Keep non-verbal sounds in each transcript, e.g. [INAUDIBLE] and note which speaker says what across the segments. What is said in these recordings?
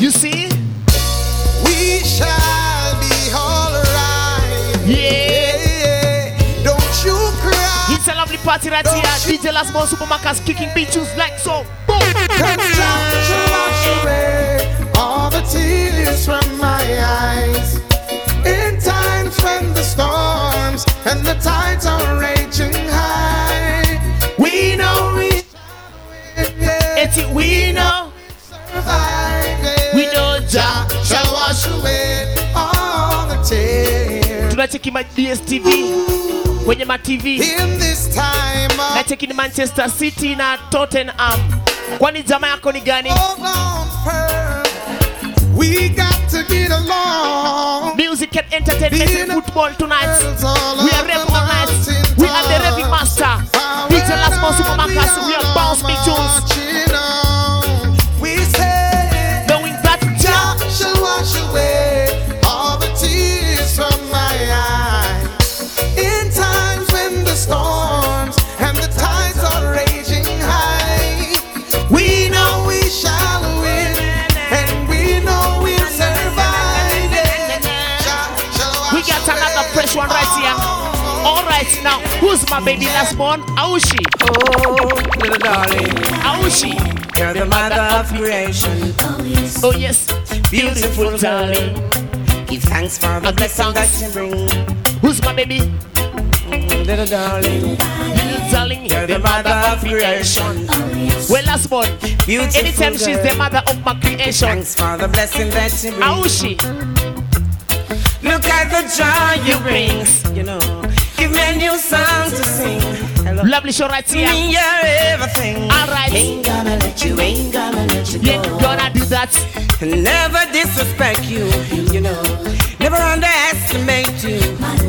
Speaker 1: You see?
Speaker 2: We shall be alright.
Speaker 1: Yeah.
Speaker 2: Don't you cry.
Speaker 1: It's a lovely party right here. DJ Last Born Supa Marcus kicking beat tunes like so. Boom.
Speaker 2: Cause wash away all the tears from my eyes. In times when the storms and the tides are raging high, we know we
Speaker 1: It's it we know.
Speaker 2: Tears.
Speaker 1: tunacheki ma DSTV kwenye ma TV
Speaker 2: In this time of
Speaker 1: nacheki ni Manchester City na Tottenham. Kwani jamaa yako ni gani?
Speaker 2: we got to get along.
Speaker 1: Music and entertainment and football tonight. We are rap. We are the raving master. DJ Last Born Supa Marcus. We are bounce big tunes.
Speaker 2: We say,
Speaker 1: Knowing that Jah
Speaker 2: shall wash away
Speaker 1: who's my baby last born? Aushi,
Speaker 3: Oh, little darling,
Speaker 1: Aushi.
Speaker 3: you're the mother of creation.
Speaker 1: Oh yes, beautiful darling.
Speaker 3: Give thanks for the blessing that you bring.
Speaker 1: Who's my baby?
Speaker 3: Little darling,
Speaker 1: Little darling,
Speaker 3: you're the mother of creation. Oh, yes.
Speaker 1: Well, last born.
Speaker 3: Beautiful
Speaker 1: Anytime she's the mother of my creation.
Speaker 3: Thanks for the blessing that you bring.
Speaker 1: Aushi,
Speaker 3: Look at the joy you bring. You know, give me a new song to sing. Hello.
Speaker 1: lovely show right here.
Speaker 3: Me, you're everything.
Speaker 1: All right,
Speaker 3: Ain't gonna let you, ain't gonna let you
Speaker 1: yeah,
Speaker 3: go.
Speaker 1: gonna do that.
Speaker 3: Never disrespect you, you know. Never underestimate you,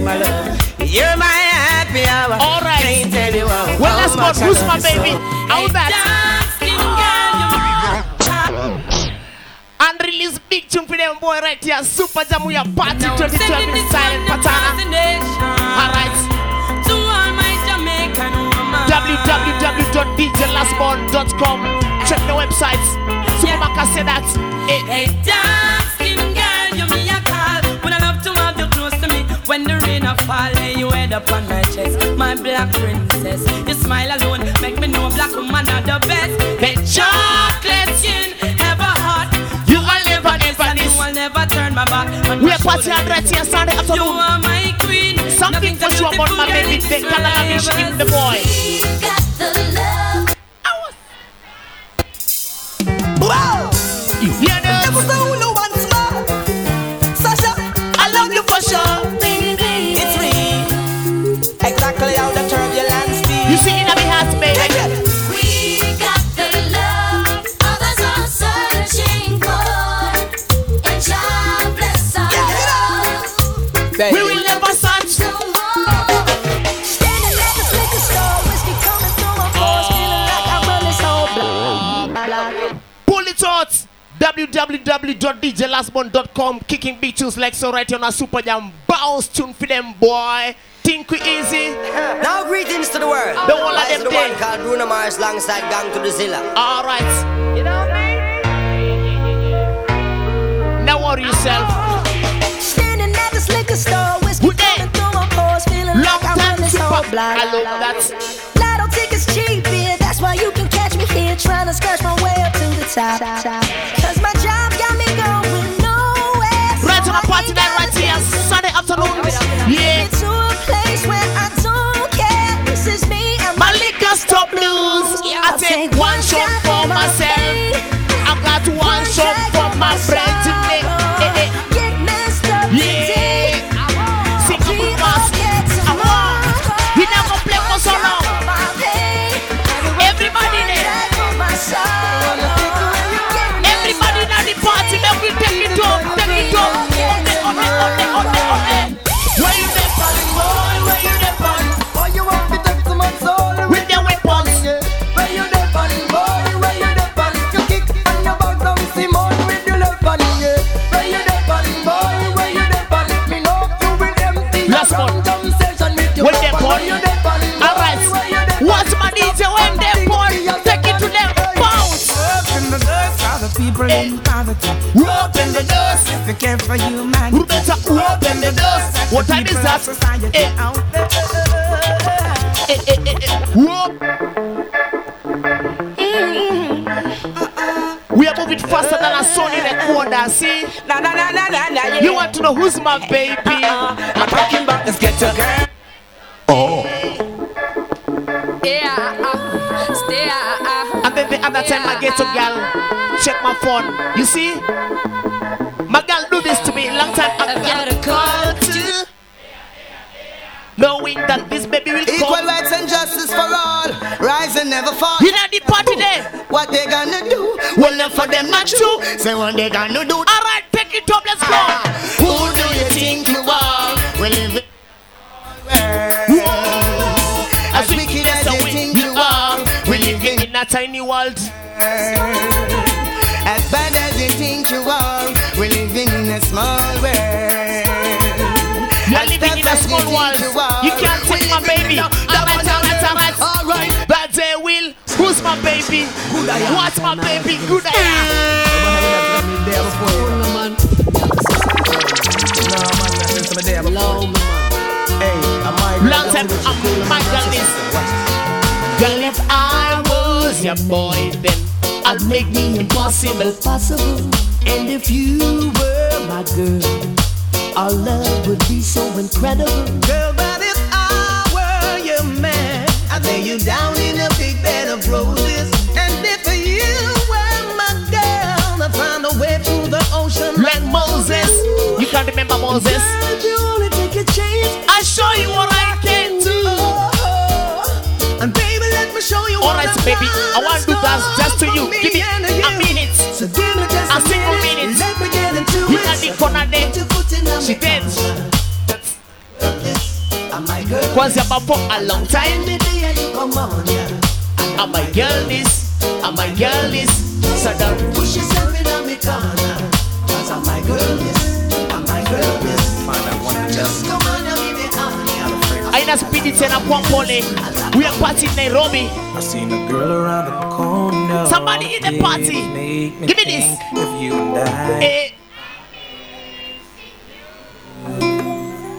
Speaker 3: my love. You're my happy hour.
Speaker 1: All right.
Speaker 3: Can't tell you how,
Speaker 1: Well,
Speaker 3: how
Speaker 1: last
Speaker 3: much
Speaker 1: born, who's my baby? How that? Big tune for them boy right here. Super Jam we are party 2012 in silent patana. All right. www.djlastborn.com. Check the websites. Supa Marcus say that. Eh,
Speaker 4: Hey, dark skin girl, you me a call. Would I love to have you close to me when the rain a fall? Lay you head up on my chest, my black princess. Your smile alone make me know black woman are the best. Hey, chocolate skin,
Speaker 1: never
Speaker 4: And you
Speaker 1: this.
Speaker 4: will never turn my back. on
Speaker 1: We are party
Speaker 4: shoulder.
Speaker 1: right here Sunday
Speaker 4: You are my queen.
Speaker 1: Something for sure about my baby. They can't miss him, the boy. You know, I Pull it out. www.djlastborn.com Kicking beat tunes like so right on a super jam bounce tune for them boy. Think we easy.
Speaker 5: Now greetings to the world.
Speaker 1: The whole of
Speaker 5: I
Speaker 1: them
Speaker 5: the one called Bruno Mars alongside Gang to the Zilla.
Speaker 1: All right. Now worry yourself.
Speaker 6: Standing at this liquor store, whiskey
Speaker 1: Who
Speaker 6: coming through my pores, feeling
Speaker 1: Long
Speaker 6: like I
Speaker 1: time
Speaker 6: run this
Speaker 1: super.
Speaker 6: whole block.
Speaker 1: I love that.
Speaker 6: Lotto tickets cheap, yeah, that's why you can catch me here trying to scratch my to the. Cause my job got me going nowhere. so
Speaker 1: Right
Speaker 6: I
Speaker 1: the party night right here. Sunday afternoon. Oh, yeah.
Speaker 6: Get to a place where I don't care. This is me and
Speaker 1: My liquor stop blues. I take one shot for myself. I've got one shot for my friends that?
Speaker 3: of society
Speaker 1: Eh.
Speaker 3: out there.
Speaker 1: Eh, eh, eh, eh. Op- We are moving faster than a sun in the corner, see?
Speaker 3: Na na na na na na. yeah.
Speaker 1: You want to know who's my baby?
Speaker 3: I'm talking about this ghetto girl. Oh.
Speaker 7: Yeah, uh, stay, uh, uh.
Speaker 1: And then the other time I get to girl, check my phone. You see? My girl do this to me long time. I
Speaker 5: What they gonna do?
Speaker 1: Well, enough for them not true.
Speaker 5: Say what they gonna do?
Speaker 1: All right, pick it up. Let's go.
Speaker 5: Who do you think you are? We live in
Speaker 1: As wicked as you think you are, we living in a tiny world.
Speaker 5: As bad as you think you are, we're living in a small world.
Speaker 1: You're living in a small world. You can't take my baby. Who's my baby? What's my baby? Good I am. Long time I'm my girl is. Girl, if I was your boy, then I'd make the impossible possible.
Speaker 8: And if you were my girl, our love would be so incredible.
Speaker 5: Girl, but if I were your man, I'd lay you down in a
Speaker 1: Moses.
Speaker 8: Would you only take a chance?
Speaker 1: I show you what I can do.
Speaker 5: And baby, let me show you what
Speaker 1: Alright, baby. I want to do that just to you. Give me a minute.
Speaker 5: So give me just
Speaker 1: A single minute.
Speaker 5: Let me get into
Speaker 1: You
Speaker 5: it.
Speaker 1: got the corner there.
Speaker 5: Put your foot in
Speaker 1: She
Speaker 5: my
Speaker 1: dead.
Speaker 5: I'm my girl.
Speaker 1: Cause you're about for a long time.
Speaker 5: Baby, and you come on, yeah.
Speaker 1: I'm my girl this. I'm ah, my girl this. So don't
Speaker 5: Push yourself in me corner. Cause I'm my girl, yes. Yeah.
Speaker 1: I just speed it in a Pompole. We are party in Nairobi.
Speaker 9: I seen a girl around the corner.
Speaker 1: Somebody in the party.
Speaker 9: Me
Speaker 1: Give me this.
Speaker 9: Of you I,
Speaker 1: Eh.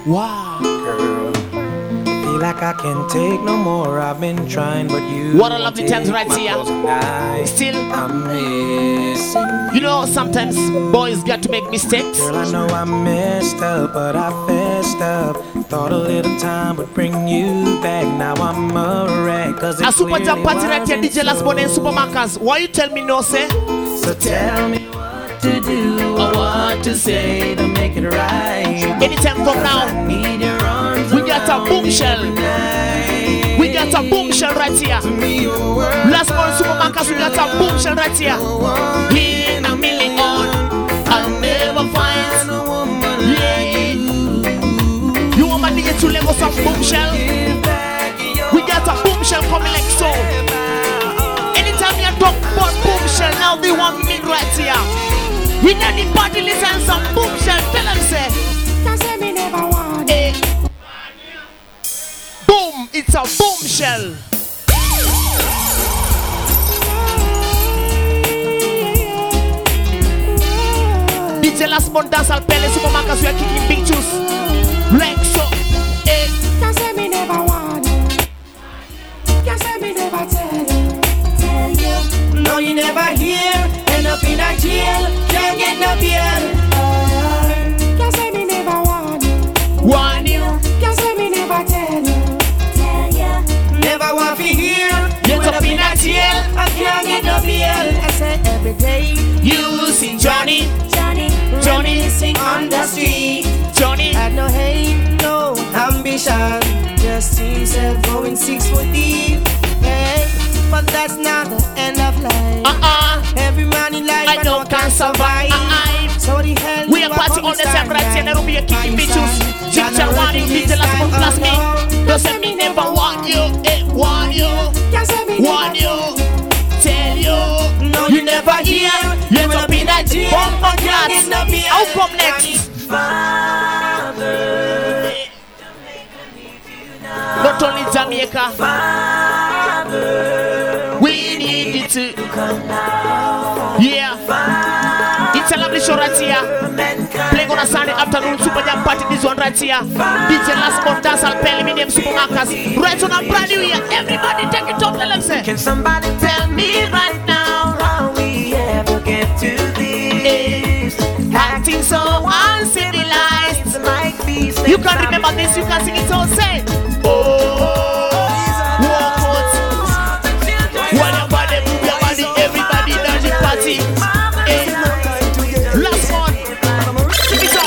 Speaker 1: Wow.
Speaker 9: girl. Like I can't take no more. I've been trying, but you.
Speaker 1: What a lovely times right here. Still,
Speaker 9: I'm missing.
Speaker 1: you know, sometimes boys got to make mistakes.
Speaker 9: Girl, I know I messed up, but I fessed up. Thought a little time would bring you back. Now I'm a wreck. Cause
Speaker 1: A super
Speaker 9: clearly
Speaker 1: party right here, DJ Last Born and.
Speaker 9: Supa
Speaker 1: Marcus. Why you tell me no, say?
Speaker 9: So tell me what to do or what to say to make it right.
Speaker 1: Anytime from now, a
Speaker 9: around
Speaker 1: boom
Speaker 9: me
Speaker 1: shell.
Speaker 9: every night.
Speaker 1: We got a boom shell right here. Last Born Supa Marcus, we got a boom shell right here. In a million, I'll never find.
Speaker 9: a woman
Speaker 1: Yeah, yeah. You want my nigga to level some boom shell?
Speaker 9: give back your
Speaker 1: We got a boom shell coming like so. Anytime you talk about boom shell, now they want me right here. We need the listen some boom shell. Tell them say, it's a boom shell. DJ Last Born dance al pele Supa Marcus we are kicking big juice. Like so, eh.
Speaker 3: No, you never hear. End up in a jail. Can't get no bail. Every day.
Speaker 1: You see Johnny,
Speaker 3: Johnny
Speaker 1: Johnny, sing
Speaker 3: on the street.
Speaker 1: Johnny.
Speaker 3: Had no hate, no ambition. Just himself going six foot deep. Hey, but that's not the end of life.
Speaker 1: Uh-uh.
Speaker 3: Every man in life
Speaker 1: I know can survive.
Speaker 3: So the hell
Speaker 1: We are
Speaker 3: come
Speaker 1: all the time
Speaker 3: stand
Speaker 1: right here.
Speaker 3: by?
Speaker 1: Nairobi, you're kicking
Speaker 3: My
Speaker 1: bitches. Ginger one, you DJ last born plus me. Doesn't mean never want you, eh, want you, want you, end up in a jail. Bomb on cats. I'll come next. Not only Jamaica. We need it to. Yeah. It's a lovely show right here. Playing on a Sunday afternoon, Super Jam party. This one right here. DJ Last Born Dance, I'll pay me name Supa Marcus. Right on a brand new year. Everybody take it up, let them say.
Speaker 5: Can somebody tell me right now
Speaker 1: You can remember this, you can sing it all, say. Oh, walk out. When your body move your body, everybody does the party. Last one. Sing it up.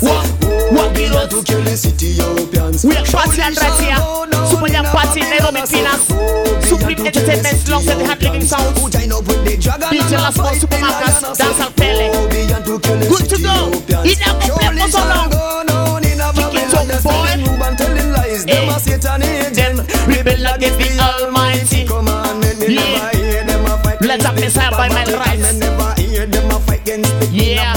Speaker 1: Walk out. We are party and right here. Party, Nairobi Finas. Supreme Entertainment, alongside the Hot Living Sounds. DJ Last One, Supa Marcus, Dance and Pele. Good to go. He now go play for so long. Kick it up, boy. Eh, Them rebel against the Almighty. Yeah. Let up Messiah by my right. Yeah.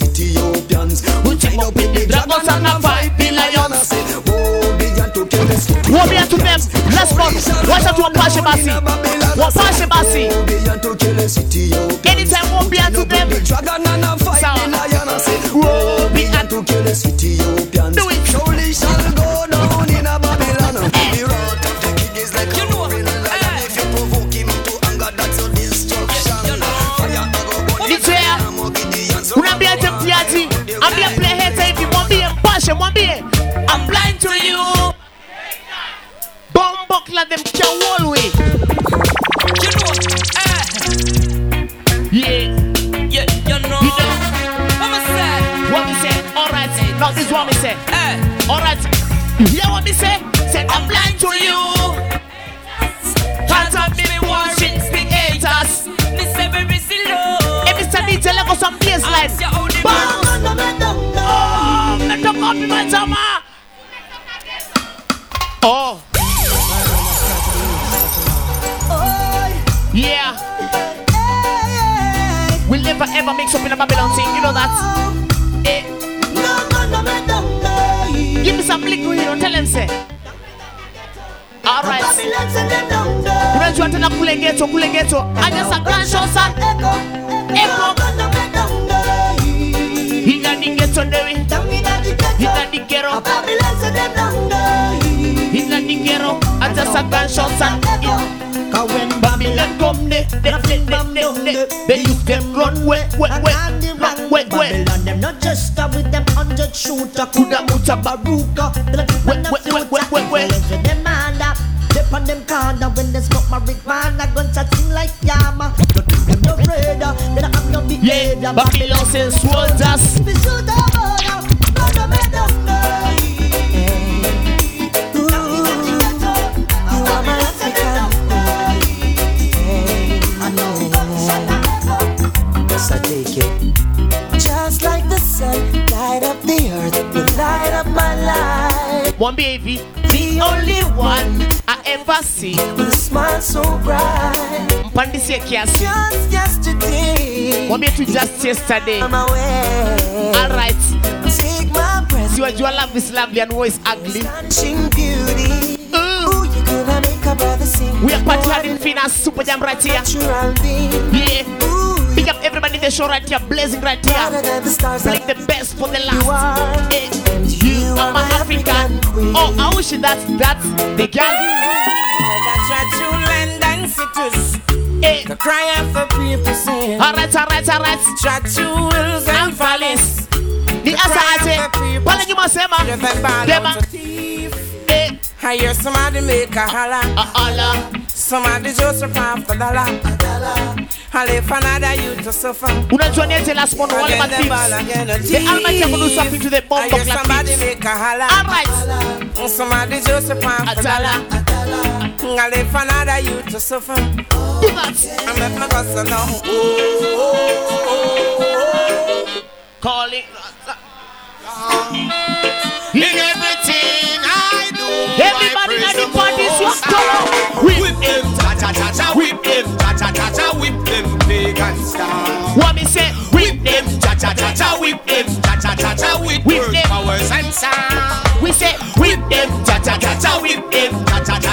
Speaker 2: Beyond to kill the Ethiopians.
Speaker 1: Who team up with the dragons and a fight the
Speaker 2: I
Speaker 1: lions.
Speaker 2: say, oh, beyond to kill the
Speaker 1: What be to them? Let's go. Watch out to Wapashi Basi. Wapashi Basi.
Speaker 2: Oh, beyond to kill the Ethiopians.
Speaker 1: Anytime won't be to them.
Speaker 2: The dragon and a fight the lion. I say,
Speaker 1: Whoa,
Speaker 2: oh,
Speaker 1: be
Speaker 2: beyond to kill the Ethiopians.
Speaker 1: Ghetto, kule ghetto. Anya sa gunshot sa echo. Ina di ghetto dewi. Ina di ghetto. Ina di ghetto. Anya sa gunshot sa Cause when Babylon come they, they, they, they, they, they, they use them run way, way, way, run way, way.
Speaker 5: Babylon, them not just stop with them hundred shooter,
Speaker 1: Kuda uta
Speaker 5: baruka. I take it. Just like the sun, light up the earth, you light up my life.
Speaker 1: One baby, the only one I ever see.
Speaker 5: With a smile so bright. Just yesterday,
Speaker 1: Mwambie tu just yesterday.
Speaker 5: I'm away.
Speaker 1: Alright.
Speaker 5: Take my breath,
Speaker 1: Siwajua love is lovely and is ugly.
Speaker 5: touching beauty. Ooh, you gonna make a brother sing.
Speaker 1: We are partying in Finas, Super Jam right here. Yeah.
Speaker 5: Ooh,
Speaker 1: Big up everybody in the show right here, blazing right here.
Speaker 5: the stars
Speaker 1: Playing the best for the
Speaker 5: you
Speaker 1: last.
Speaker 5: are.
Speaker 1: Eh,
Speaker 5: And
Speaker 1: You are my African. queen. Oh, I wish that that's the girl.
Speaker 5: That's what you lend and citrus.
Speaker 1: Eh.
Speaker 5: The cry of the people sing.
Speaker 1: Alright, alright, alright.
Speaker 5: You wills and follies.
Speaker 1: Ni asa aje. Pale nyuma sema. Dema. Eh.
Speaker 5: I hear somebody make a holler.
Speaker 1: Ah, Allah.
Speaker 5: Somebody just survive the dollar. I live another you to suffer.
Speaker 1: Unajua ni ete last one wale
Speaker 5: Again, the ball,
Speaker 1: thieves.
Speaker 5: again, the
Speaker 1: The Almighty will do something to the bomb
Speaker 5: I hear somebody make a holler.
Speaker 1: Alright.
Speaker 5: Somebody just survive the dollar. I live another you to suffer.
Speaker 1: Do that.
Speaker 5: I make my boss know.
Speaker 1: Call it. In everything I do. Everybody at the you come on. Whip them.
Speaker 10: cha cha cha cha whip them, cha cha cha cha whip them, pagan star.
Speaker 1: What me say? Whip them.
Speaker 10: Cha cha cha cha whip them, cha cha cha cha
Speaker 1: sound. We say whip them, cha cha cha cha, whip them,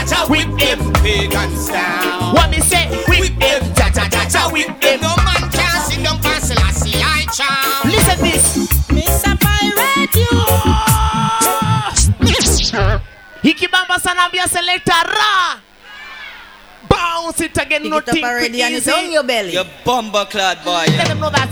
Speaker 1: cha whip them pagan sound. What me say? Whip them, cha cha cha cha, whip them. No man can sing them past Selassie I charm. Listen this.
Speaker 11: Mr. Pirate, you. [LAUGHS]
Speaker 1: Ikibamba sana ambia selector ra. Bounce it again,
Speaker 12: Pick it up
Speaker 1: nothing
Speaker 12: already and it's on your belly.
Speaker 3: You bumper clad boy.
Speaker 1: Let them know that.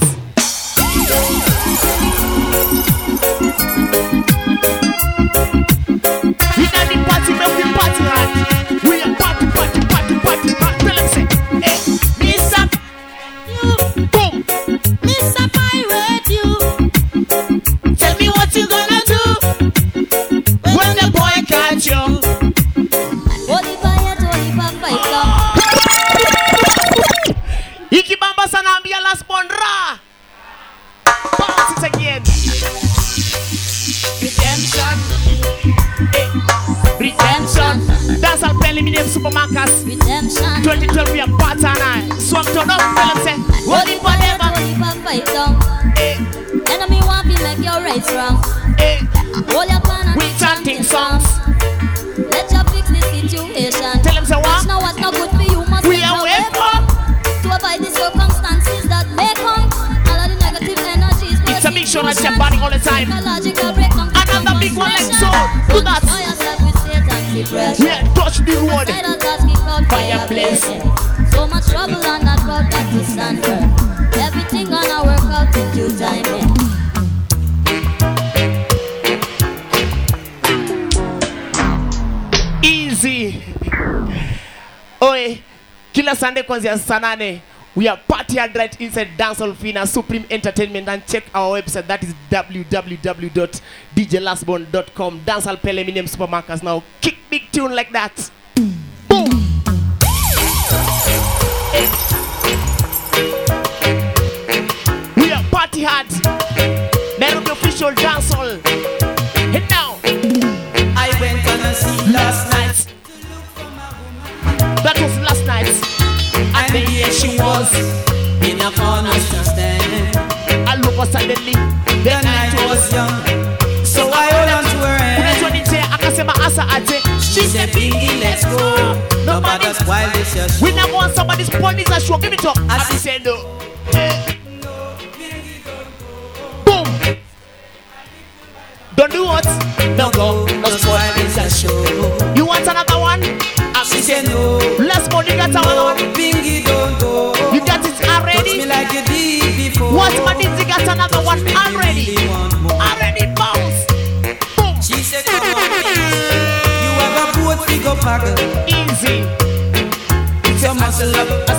Speaker 1: Kuanzia saa we are party hard right inside Dancehall Fina Supreme Entertainment. And check our website that is www.djlastborn.com Dancehall Pele Millennium Supa Marcus. Now kick big tune like that. We are party hard. Nairobi official dancehall
Speaker 3: she was in a corner to stand.
Speaker 1: I of a suddenly, the
Speaker 3: night was young, so I hold on to her hand.
Speaker 1: nije akasema asa aje.
Speaker 3: She said, Biggie, let's go. No matter while this your
Speaker 1: We never want somebody's police a show. Give it up.
Speaker 3: I
Speaker 1: say no. Eh. Boom. Don't do what? No go. No
Speaker 3: Just this your show.
Speaker 1: You want another one? I
Speaker 3: said, No,
Speaker 1: Let's go. You got another one. Got another one already?
Speaker 3: really want more.
Speaker 1: Already bounce. Boom.
Speaker 3: She said, Come on, you have a boat, go paddle.
Speaker 1: Easy.
Speaker 3: It's your muscle up.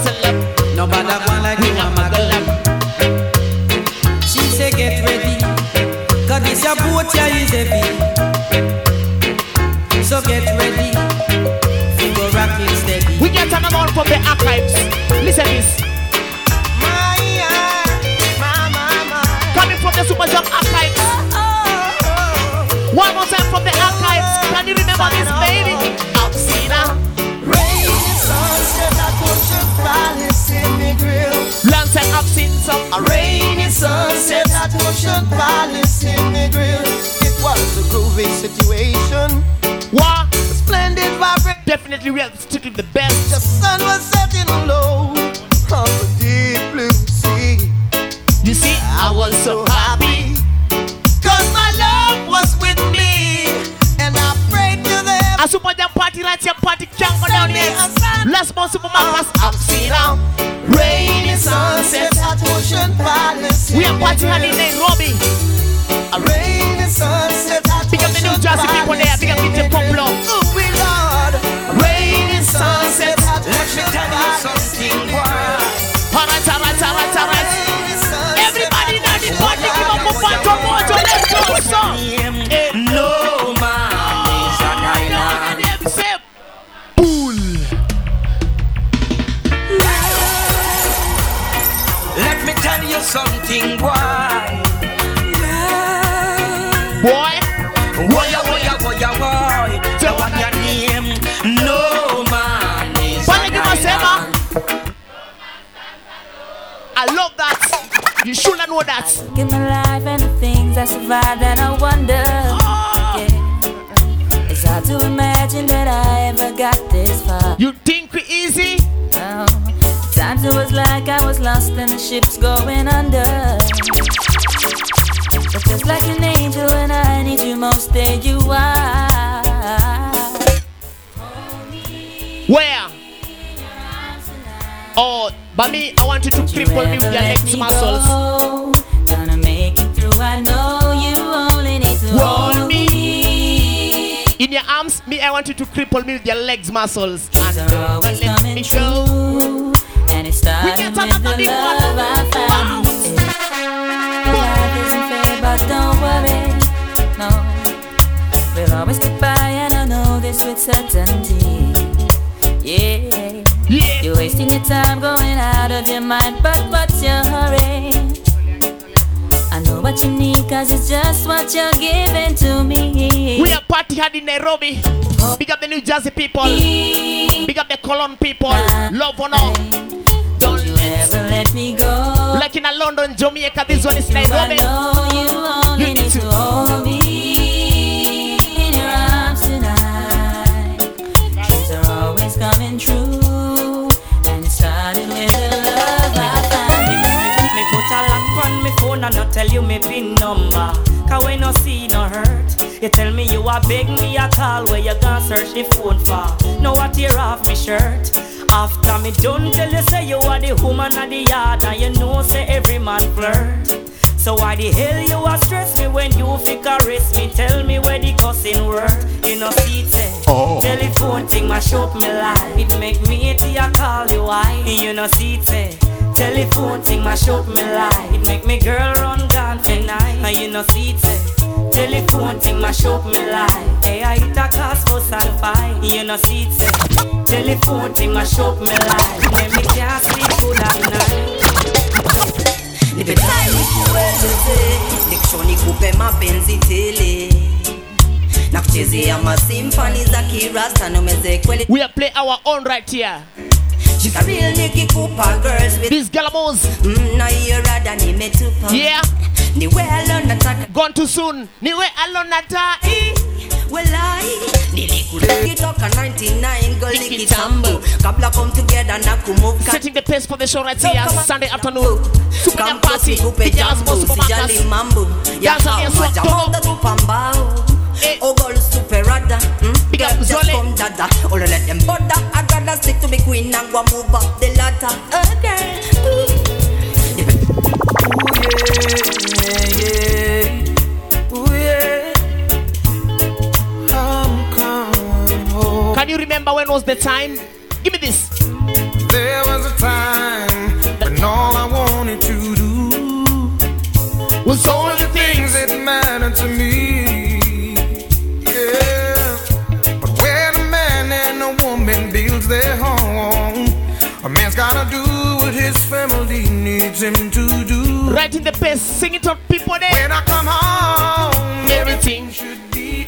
Speaker 1: Some.
Speaker 5: A rainy sunset at Ocean Palace in the grill. It was a groovy situation.
Speaker 1: What?
Speaker 5: Splendid vibrant.
Speaker 1: Definitely sticking the best.
Speaker 5: The sun was setting low on the deep blue sea.
Speaker 1: You see, I was so happy.
Speaker 5: Cause my love was with me. And I prayed to them.
Speaker 1: A Super Jump party right here, party go down here. Last Born, Supermarkets, Oxina.
Speaker 5: Rainy Palace.
Speaker 1: We
Speaker 5: in
Speaker 1: are
Speaker 5: the
Speaker 1: party hard in. Nairobi.
Speaker 5: A rainy sunset
Speaker 1: Big up the New Jersey people there. Big up
Speaker 5: Palace
Speaker 1: DJ
Speaker 5: in the
Speaker 1: Poplo.
Speaker 5: grill. Ooh, Lord. Rainy sunset at Ocean Palace in the grill.
Speaker 1: Alright, alright, alright, alright.
Speaker 5: Sunset
Speaker 1: Everybody now the party, give up a phantom mojo. Let's go, son.
Speaker 3: Me tell you something, boy.
Speaker 1: Boy,
Speaker 3: Woya, woya, woya, boy. The one your name. No man is
Speaker 1: Bwana
Speaker 3: an
Speaker 1: Kimasema.
Speaker 3: island.
Speaker 1: I love that. You should know that.
Speaker 11: Give my life and the things I survived and I wonder.
Speaker 1: Oh, Yeah.
Speaker 11: It's hard to imagine that I ever got this far.
Speaker 1: You think we easy?
Speaker 11: Times it was like I was lost and the ship's going under. But just like an angel when I need you most, there you are.
Speaker 1: Where? Oh, but me, I want you to cripple me with your legs muscles.
Speaker 11: Go. Gonna make it through. I know you only need to
Speaker 1: Hold
Speaker 11: hold me.
Speaker 1: In your arms, me, I want you to cripple me with your legs muscles.
Speaker 11: Things are always coming true. And it started with the love. I found. Life isn't fair, but don't worry. No, we'll always get by, and I know this with certainty. Yeah,
Speaker 1: Yeah.
Speaker 11: you're wasting your time going out of your mind, but what's your hurry? I know what you need, cause it's just what you're giving to me.
Speaker 1: We are party hard in Nairobi. Big up the New Jersey people. Big up the Cologne people. Love or no.
Speaker 11: Don't you ever let me go.
Speaker 1: Like in a London, Jamaica, this one is
Speaker 11: I
Speaker 1: Nairobi.
Speaker 11: know you only
Speaker 1: You
Speaker 11: need
Speaker 1: need
Speaker 11: to
Speaker 1: to-
Speaker 11: hold me in your arms tonight. Dreams are always coming true, and it started with the love I found.
Speaker 4: Me put a lock on me phone and I tell you me pin number. Cause when no see no hurt, you tell me you a beg me a call where you gonna search the phone for. Now I tear off me shirt. After me done tell you say you are the woman of the yard and you know say every man flirt. So why the hell you a stress me when you fi caress me? Tell me where the cussing word. You know see it say. Oh. Telephone thing mash up me life. It make me hate you call you why. You know see it say. Telephone thing mash up me life. It make me girl run down for night. And you know see it say. Telephone thing mash up me life. Hey, I hit a cause for and. You know see it say. Telephone thing mash up me life. Make me can't sleep good at night.
Speaker 5: Nipetai nikueleze Diction nikupe mapenzi tele na kuchezea masimfani za kirasta nomeze kweli
Speaker 1: We are play our own right here.
Speaker 5: Shika real nikikupa girls with
Speaker 1: These galamos.
Speaker 5: mm, na hiyo rada nimetupa
Speaker 1: Yeah.
Speaker 5: Ni welo nataka
Speaker 1: Gone too soon. Niwe alona tai.
Speaker 5: welai nilikitoka 99 girl nikitambo kabla come together na kumuka
Speaker 1: Setting the pace for the show right here. Sunday afternoon. Super Jam Party.
Speaker 5: kupe
Speaker 1: Big Jazz
Speaker 5: jambo
Speaker 1: Boss
Speaker 5: sijali mambo ya
Speaker 1: Dance on your
Speaker 5: hawa
Speaker 1: swag,
Speaker 5: jamonga tupambao
Speaker 1: Eh.
Speaker 5: Oh girl super rada mm?
Speaker 1: Big up
Speaker 5: Girl,
Speaker 1: Zole.
Speaker 5: come dada All let them bother I'd rather stick to me queen and go move up the ladder
Speaker 1: Can you remember when was the time? Give me this.
Speaker 2: There was a time when all I wanted to do was all the things that mattered to me. Yeah. But when a man and a woman builds their home, a man's gotta do what his family needs him to do.
Speaker 1: Right in the pace. Sing it up, people there.
Speaker 2: When I come home,
Speaker 1: Everything.
Speaker 2: should be.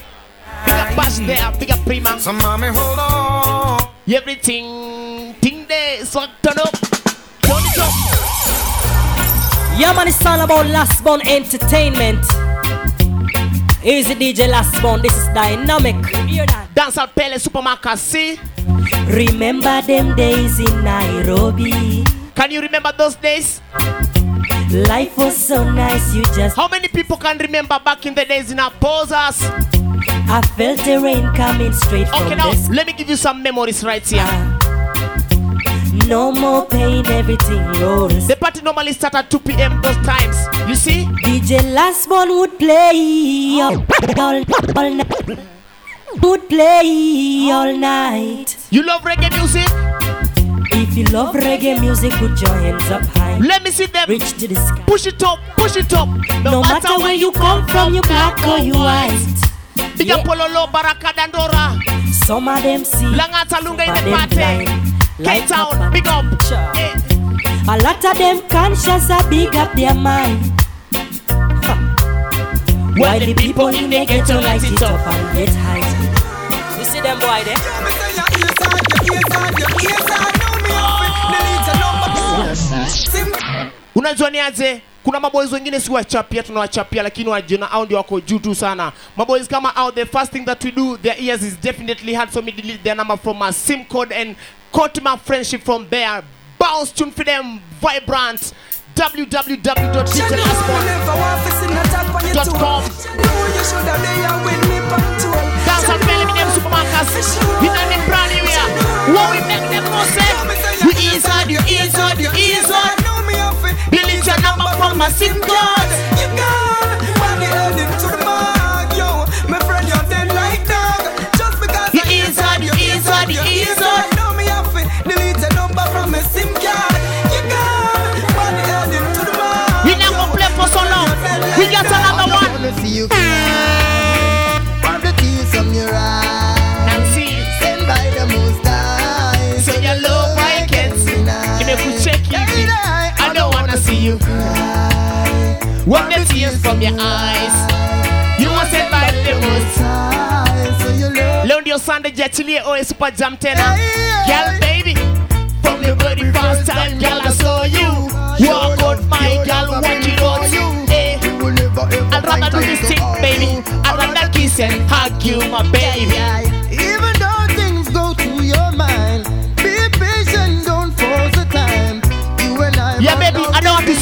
Speaker 1: Big up Bash there. Big up Prima.
Speaker 2: So mommy, hold on.
Speaker 1: Everything. Thing there. So turn up. Turn it up.
Speaker 13: Yeah, man, it's all about Last Born Entertainment. Easy DJ Last Born, this is dynamic. Hear that?
Speaker 1: Dance out Pele Supa Marcus. See?
Speaker 13: Remember them days in Nairobi.
Speaker 1: Can you remember those days?
Speaker 13: Life was so nice, you just.
Speaker 1: How many people can remember back in the days in our posers?
Speaker 13: I felt the rain coming straight from
Speaker 1: Okay, now
Speaker 13: the sky.
Speaker 1: let me give you some memories right here.
Speaker 13: No more pain, everything rolls.
Speaker 1: The party normally start at 2 p.m. those times. You see?
Speaker 13: DJ Last Born would play all, all, all night. Would play all night.
Speaker 1: You love reggae music?
Speaker 13: If you love reggae music, put your hands up high.
Speaker 1: Let me see them.
Speaker 13: Reach to the sky.
Speaker 1: Push it up, push it up.
Speaker 13: No matter where you come from, you black or you white.
Speaker 1: Big up Pololo, Baraka, Dandora.
Speaker 13: Some of them see.
Speaker 1: Langata Lunga in the party.
Speaker 13: Like
Speaker 1: K-Town,
Speaker 13: a
Speaker 1: big up. Eh,
Speaker 13: A lot of them conscious are big up their mind. While the people in the ghetto light it up and get high. You see them boy there?
Speaker 1: Unajua ni kuna maboys wengine si wachapia tunawachapia lakini wajina au ndio wako juu tu sana. Maboys kama au the first thing that we do their ears is definitely hard so me delete their number from a sim code and cut my friendship from there. Bounce tune for them vibrant. www.djlasbon.com Dance and belly me them supermarkets in the brand year what we make them know say? We inside you inside you inside on delete your number from my sim card.
Speaker 14: You got money heading to the
Speaker 1: you
Speaker 14: cry. Wipe the tears from your eyes.
Speaker 1: You want to by the most Learn your Sunday Jetilie or a super jam tenor. Girl, baby. From the very first time, girl, I saw you. Walk out, my girl, what you you. Eh. I'd rather do this thing, baby. I'd rather kiss and hug you, my baby.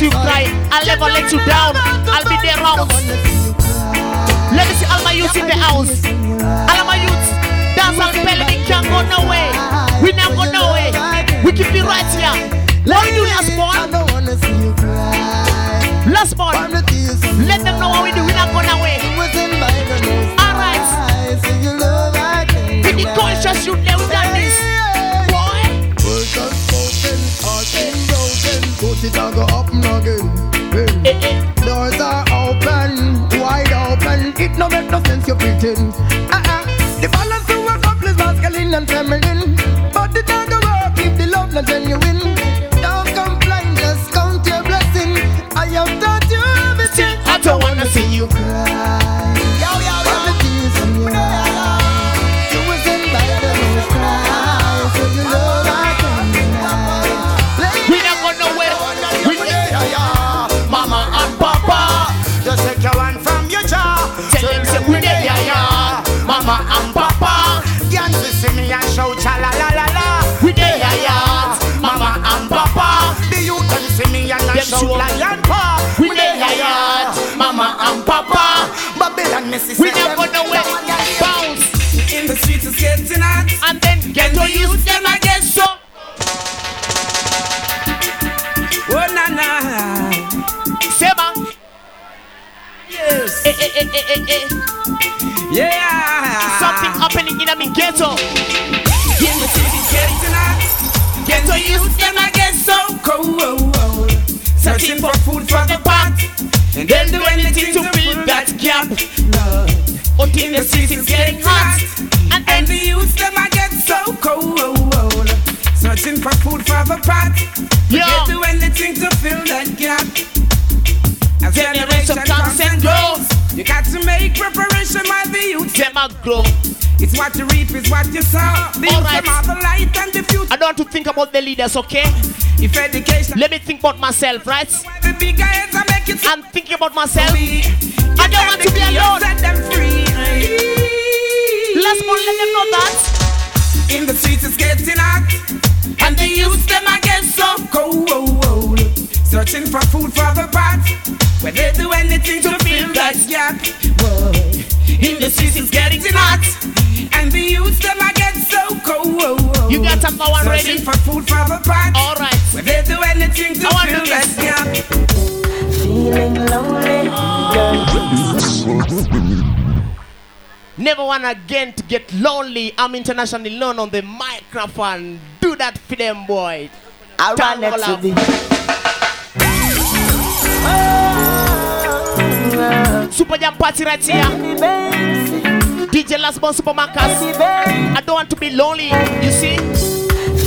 Speaker 14: You
Speaker 1: cry. I'll never let you down. I'll be there round. Let me see all my youths in the house. All of my youths, dance and belly, we can't go nowhere. We not go nowhere. We keep it right here. What we do last born? Last born. Let them know what we do. We not go nowhere. Alright. Pretty conscious you never done this. Boy.
Speaker 14: Put it and again. You pretend. Uh-uh.
Speaker 1: We not go nowhere. Bounce.
Speaker 3: In the streets is getting hot.
Speaker 1: And then get to use them again, so.
Speaker 3: Oh na na.
Speaker 1: Sema.
Speaker 3: Yes.
Speaker 1: Eh, eh, eh, eh, eh, eh.
Speaker 3: Yeah.
Speaker 1: Something happening in a me ghetto.
Speaker 3: In the city getting hot.
Speaker 1: Get to use them again, so.
Speaker 3: Cold. Searching for food for the pot. And
Speaker 1: They'll do anything to gap. Until the city's getting hot. And
Speaker 3: the youths them I get so cold. Searching for food for the pot.
Speaker 1: Yo.
Speaker 3: They do anything to fill that gap. As
Speaker 1: Generation comes and goes.
Speaker 3: You got to make preparation while the youth.
Speaker 1: them a grow.
Speaker 3: It's what you reap, is what you sow. The
Speaker 1: Alright.
Speaker 3: them are the light and the future.
Speaker 1: I don't want to think about the leaders, okay?
Speaker 3: If education,
Speaker 1: Let me think about myself, right?
Speaker 3: the bigger heads I make it so
Speaker 1: I'm thinking about myself. I don't want to be alone.
Speaker 3: Set them free.
Speaker 1: Last month, let them know that.
Speaker 3: In the streets it's getting hot.
Speaker 1: And the youth, them get so.
Speaker 3: cold. Searching for food for the pot. Where they do anything to, fill that gap.
Speaker 1: In the streets, it's getting hot.
Speaker 3: And the youth them I get so cold.
Speaker 1: You got number one ready?
Speaker 3: Searching for food for the pot.
Speaker 1: All right.
Speaker 3: Where they do anything to
Speaker 1: I
Speaker 3: fill that gap.
Speaker 5: Feeling lonely,
Speaker 1: Never want again to get lonely. I'm internationally known on the microphone. Do that for them, boy.
Speaker 5: I run next to the
Speaker 1: Super Jam party right here. DJ Last Born Supa Marcus. I don't want to be lonely. You see?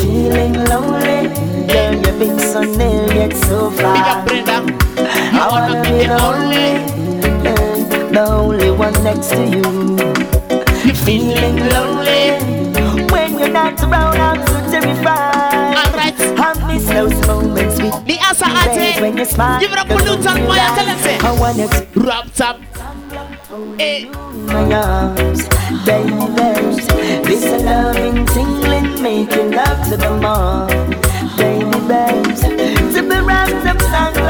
Speaker 5: Feeling lonely, girl, you've been so near yet so
Speaker 1: Big up
Speaker 5: far.
Speaker 1: Brenda.
Speaker 5: I
Speaker 1: wanna
Speaker 5: wanna
Speaker 1: be the only.
Speaker 5: lonely, the only one next to you.
Speaker 1: Feeling lonely.
Speaker 5: When you're not around, I'm so terrified.
Speaker 1: Alright.
Speaker 5: I miss those moments with
Speaker 1: The answer at
Speaker 5: when you smile.
Speaker 1: Give it up for Newton Fire. Tell them say.
Speaker 5: I want it.
Speaker 1: Wrapped up. Hey.
Speaker 5: My arms, baby, this loving, tingling, making love to the mom, baby, babes.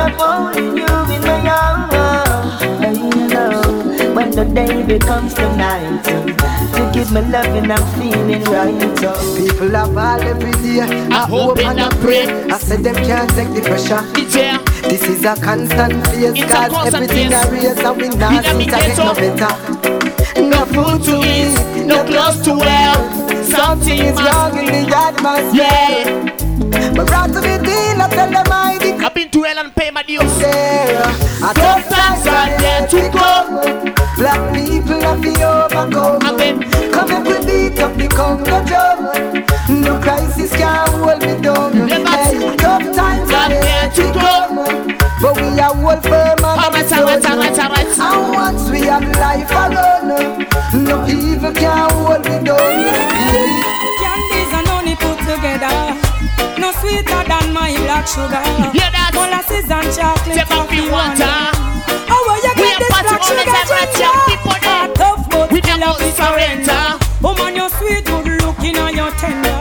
Speaker 5: Be up holding you in my arms, baby, love. When the day becomes the night, to give me love and I'm feeling right. Oh.
Speaker 14: People have all every day. I hope and I pray. I said them can't take the pressure. This is a constant phase, cause everything. I raise and we not
Speaker 1: In the
Speaker 14: see to get no better. No food to eat,
Speaker 1: no clothes to wear.
Speaker 14: Something is wrong in the atmosphere.
Speaker 1: Yeah.
Speaker 14: But the deal, I tell them I
Speaker 1: been to hell and pay my dues.
Speaker 14: Yeah. I
Speaker 1: Tough times are there to
Speaker 14: come. Black people have to overcome. Come and we beat up the Congo drum. No crisis can hold me down. Hey, tough times are there to come. But we are all firm and
Speaker 1: Alright, alright, alright, alright.
Speaker 14: And once we have life alone, no evil can hold me down. Yeah.
Speaker 13: Than black sugar.
Speaker 1: Yeah, that's-
Speaker 13: Molasses and chocolate.
Speaker 1: Take off the water.
Speaker 13: Oh, where you
Speaker 1: We
Speaker 13: get this black
Speaker 1: the
Speaker 13: sugar ginger?
Speaker 1: young.
Speaker 13: Ah, Tough but
Speaker 1: We never
Speaker 13: of
Speaker 1: surrender.
Speaker 13: Woman, you're sweet, good looking and you're tender.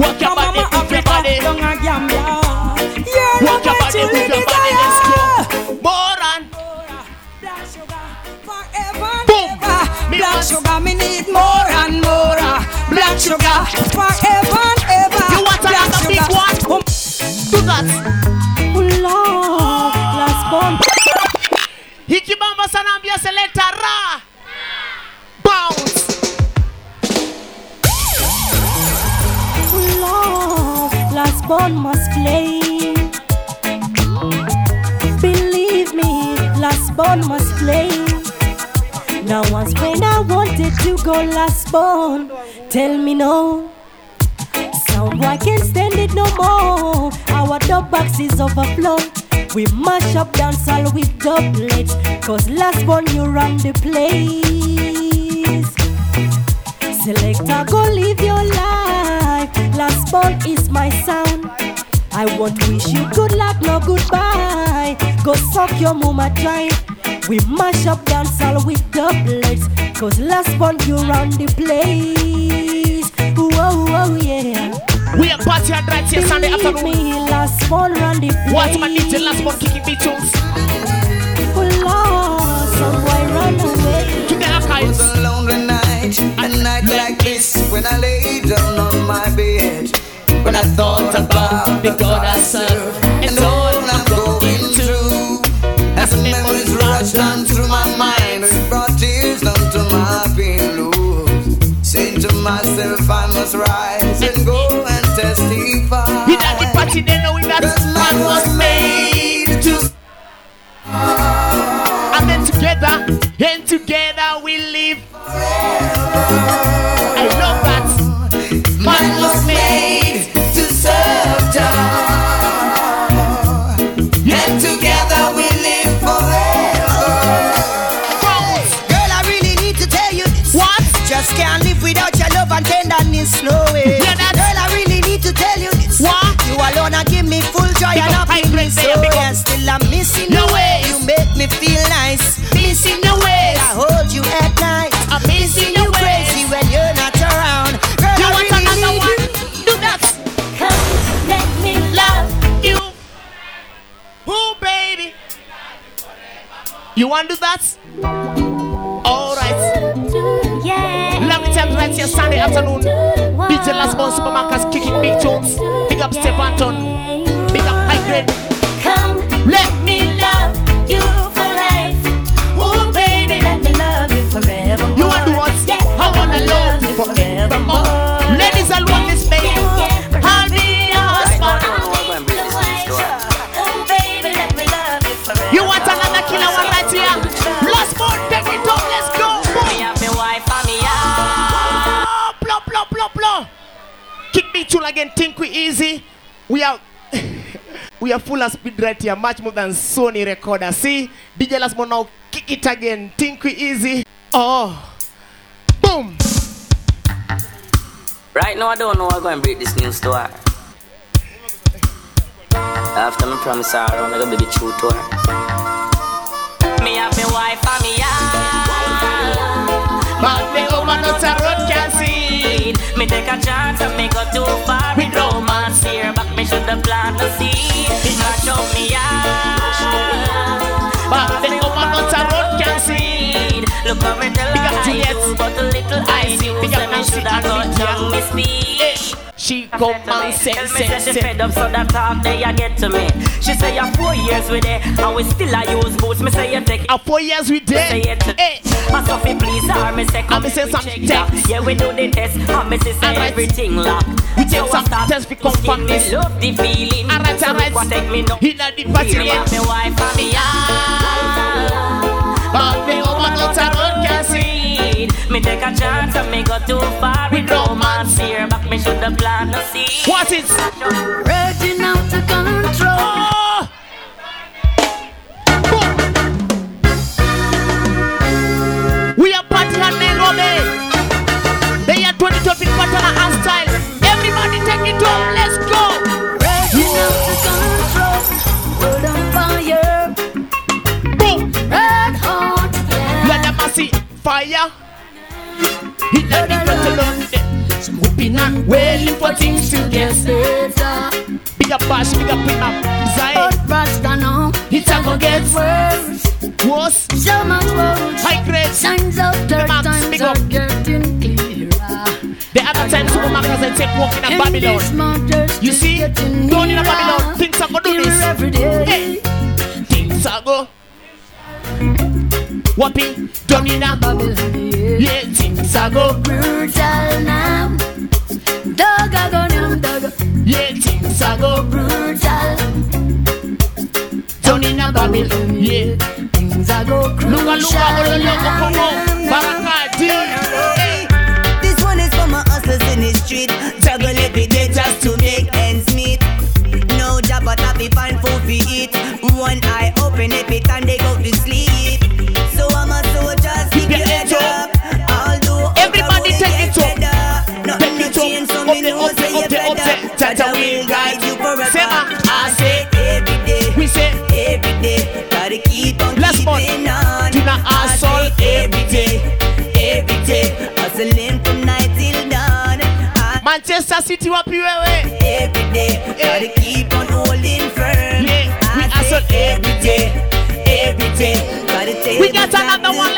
Speaker 1: Walk your
Speaker 13: And
Speaker 1: body, move your body.
Speaker 13: down a Gambia. Yeah,
Speaker 1: Walk your
Speaker 13: love
Speaker 1: body, move
Speaker 13: you
Speaker 1: your body, let's go. More and
Speaker 13: Black sugar, forever and
Speaker 1: Boom.
Speaker 13: Black sugar, me need more and more. Black sugar, forever born must play. Now once when I wanted to go last born, tell me no. Sound boy can't stand it no more. Our dub box is overflow. We mash up dance all with doublets. Cause last born you run the place. Selector, go live your life. Last born is my sound. I want to wish you good luck, no goodbye. Go suck your mama dry. We mash up dance all with the doublets. Cause last born you run the place. Whoa, oh, whoa, oh, yeah.
Speaker 1: We are party and right here Sunday
Speaker 13: Believe
Speaker 1: afternoon.
Speaker 13: me, last born run the place.
Speaker 1: What's my DJ last one kicking beat tunes?
Speaker 13: Oh, Lord, some boy run away.
Speaker 1: To the archives.
Speaker 15: was a lonely night, a night like this when I lay down on my bed. When I thought about the God I serve and all I'm going through, as the memories rush down through my mind, it brought tears down to my pillows. Saying to myself, I must rise and go and testify.
Speaker 1: We at the party, they know that
Speaker 15: Cause
Speaker 1: man was made to. And then together, and together we live. I love
Speaker 16: So
Speaker 1: big
Speaker 16: yeah, still I'm missing the way you make me feel nice.
Speaker 1: Missing the ways.
Speaker 16: I hold you at night.
Speaker 1: I'm missing
Speaker 16: you
Speaker 1: your
Speaker 16: crazy when you're not around. Girl,
Speaker 1: You
Speaker 16: I
Speaker 1: want
Speaker 16: really
Speaker 1: another one?
Speaker 16: you.
Speaker 1: Do that.
Speaker 17: Come, let me
Speaker 1: Love you. Who, baby? You want to do that? Alright.
Speaker 17: Yeah.
Speaker 1: Long time right here, Sunday afternoon. DJ Last Born Supa Marcus kicking big tunes. Big up Step Anton. Big up High Grade. Again, think we easy. We are [LAUGHS] we are full of speed right here, much more than Sony recorder. See, DJ Lasmo now kick it again, think we easy. Oh, boom.
Speaker 4: Right now, I don't know I'm going to break this news to her.
Speaker 18: After me promise her, I'm gonna be true to her.
Speaker 4: Me have me wife and me yard.
Speaker 1: But me woman not a road can see.
Speaker 4: Me take a chance and me go too far with romance here, but me shoulda planned to see. Match up me yard.
Speaker 1: But me woman not a road can see.
Speaker 4: Look how me tell her I do, but a little I do. Say me shoulda cut down me speed.
Speaker 1: She go and say,
Speaker 4: Tell me
Speaker 1: say,
Speaker 4: say she
Speaker 1: say.
Speaker 4: fed up so that talk they a get to me. She say you four years with it, and we still a use boots. Me say you take
Speaker 1: a four years with eh.
Speaker 4: it. Say it. Hey. So fi please her, me say come
Speaker 1: me say
Speaker 4: we
Speaker 1: some
Speaker 4: that. Yeah we do the test, and me say say everything lock.
Speaker 1: We take some tests fi confirm
Speaker 4: me
Speaker 1: this.
Speaker 4: love the feeling.
Speaker 1: Alright,
Speaker 4: So
Speaker 1: alright.
Speaker 4: what take me no.
Speaker 1: Inna the party
Speaker 4: Me me wife and me yard.
Speaker 1: But me woman not a road can see.
Speaker 4: Me take a chance and me go too far with romance here, but me shoulda planned to see.
Speaker 1: What is?
Speaker 19: Raging out of control.
Speaker 1: Oh! We are party on Nairobi. They are 2020 pattern and style. Everybody take it home. Let's go.
Speaker 19: Raging out of control. World on fire.
Speaker 1: Boom.
Speaker 19: Red hot.
Speaker 1: Let them see fire. Hit the different London. Some whooping and wailing for things to get
Speaker 19: better.
Speaker 1: Big up bash, big up pin up. Zion.
Speaker 19: But Rasta now.
Speaker 1: It's a go get
Speaker 19: worse.
Speaker 1: Worse.
Speaker 19: So much worse.
Speaker 1: High grade.
Speaker 19: Signs of third times
Speaker 1: big
Speaker 19: are getting clearer.
Speaker 1: The other time Supa Marcus and take walk in Babylon. You see, going in a Babylon, things are gonna do this.
Speaker 19: Every day.
Speaker 1: Hey, things are go. Whopping, done in a
Speaker 19: Babylon.
Speaker 1: Yeah, things are go.
Speaker 19: Brutal now. Dog a go now, dog.
Speaker 1: Yeah, things are go.
Speaker 19: Brutal.
Speaker 1: Done in a Babylon. Yeah,
Speaker 19: things are go
Speaker 1: Luka, luka, luka, luka, come on. Barakati. Hey.
Speaker 5: This one is for my hustlers in the street. Juggle every day just to make ends meet. No job, but be fine food we eat. One eye open every time they on
Speaker 1: Last
Speaker 5: keeping
Speaker 1: month.
Speaker 5: on.
Speaker 1: Not
Speaker 5: I
Speaker 1: hustle
Speaker 5: every day, every day. Hustling from night till dawn. I
Speaker 1: Manchester City wapi wewe?
Speaker 5: every day. Gotta keep on holding firm.
Speaker 1: Yeah, we hustle
Speaker 5: every day, every day. Gotta take
Speaker 1: We got
Speaker 5: the
Speaker 1: another one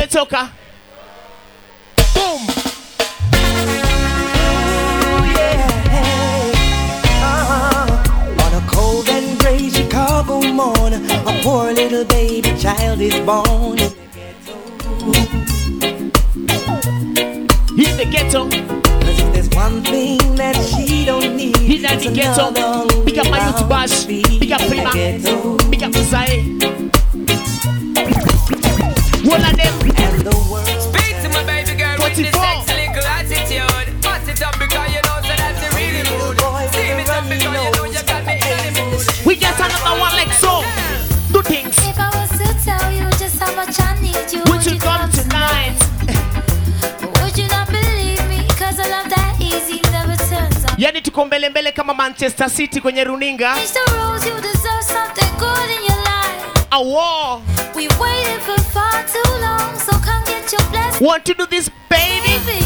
Speaker 4: is
Speaker 20: born.
Speaker 1: Metoka. Boom.
Speaker 20: Uh-huh. On a cold and gray Chicago morning, a poor little baby child is born.
Speaker 1: In the ghetto.
Speaker 20: Cause if there's one thing that she don't need,
Speaker 1: in the ghetto. Big up my youth bash. Big up Prima. Big up Zai. One of them.
Speaker 20: And the world.
Speaker 4: Speak to my baby girl with the sexy little attitude. Pass it up because you know so that's the really mood. Steam it up because you know you got me in the mood.
Speaker 1: We get another one like so. Do things.
Speaker 6: If I was to tell you just how much I need you,
Speaker 1: Would you come tonight?
Speaker 6: Would you not believe me? Cause a love that easy never turns out.
Speaker 1: Yani tuko mbele mbele kama Manchester City kwenye runinga.
Speaker 6: Mr. Rose, you deserve something good in your life.
Speaker 1: A war.
Speaker 6: We waited for far too long, so come get your blessing.
Speaker 1: Want to do this, baby?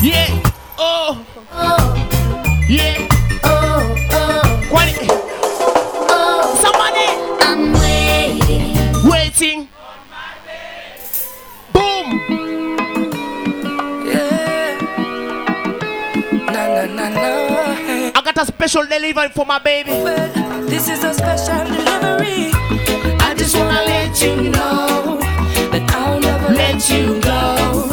Speaker 1: Yeah. Oh. Yeah. Kwani. Somebody.
Speaker 6: I'm waiting.
Speaker 1: Waiting. Got a special delivery for my baby.
Speaker 4: This is a special delivery. I just wanna let you know that I'll never let you go.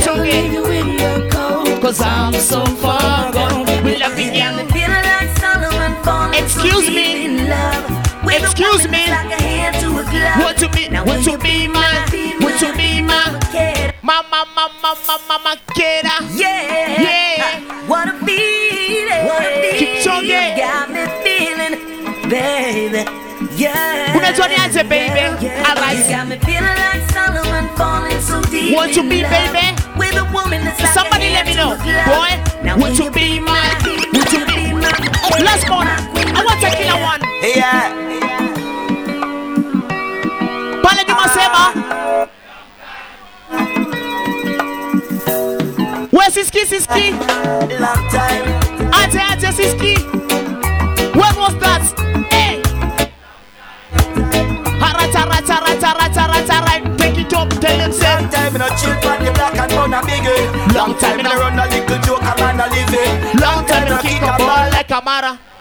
Speaker 4: Never leave you in the cold.
Speaker 1: Cause I'm so far gone. We love you, girl.
Speaker 5: Feeling like Solomon falling
Speaker 1: Excuse me.
Speaker 5: love.
Speaker 1: Excuse me.
Speaker 5: that's like a hand to a glove.
Speaker 1: Want to be,
Speaker 5: will
Speaker 1: to
Speaker 5: you
Speaker 1: be my, want to be my, mama, mama, mama, mama, kera.
Speaker 5: Yeah.
Speaker 1: Unajua niaje, baby? Alright.
Speaker 5: You got me feeling like Solomon falling so deep
Speaker 1: Want to be,
Speaker 5: love
Speaker 1: baby?
Speaker 5: With a woman that's like
Speaker 1: Somebody let me know.
Speaker 5: to a glove.
Speaker 1: Boy,
Speaker 5: Now
Speaker 1: want
Speaker 5: will
Speaker 1: to
Speaker 5: you
Speaker 1: be my, want to be my. Last one. I want a killer one.
Speaker 20: Yeah.
Speaker 1: Pale nyuma sema. Ah. Where Siski Siski?
Speaker 20: Long time.
Speaker 1: Aje Aje Siski. Right. Take it up, tell them say.
Speaker 20: Long time in a chill from the black and brown a biggie. Long time in a run a little joke a man a living.
Speaker 1: Long time to kick a ball like a Mara.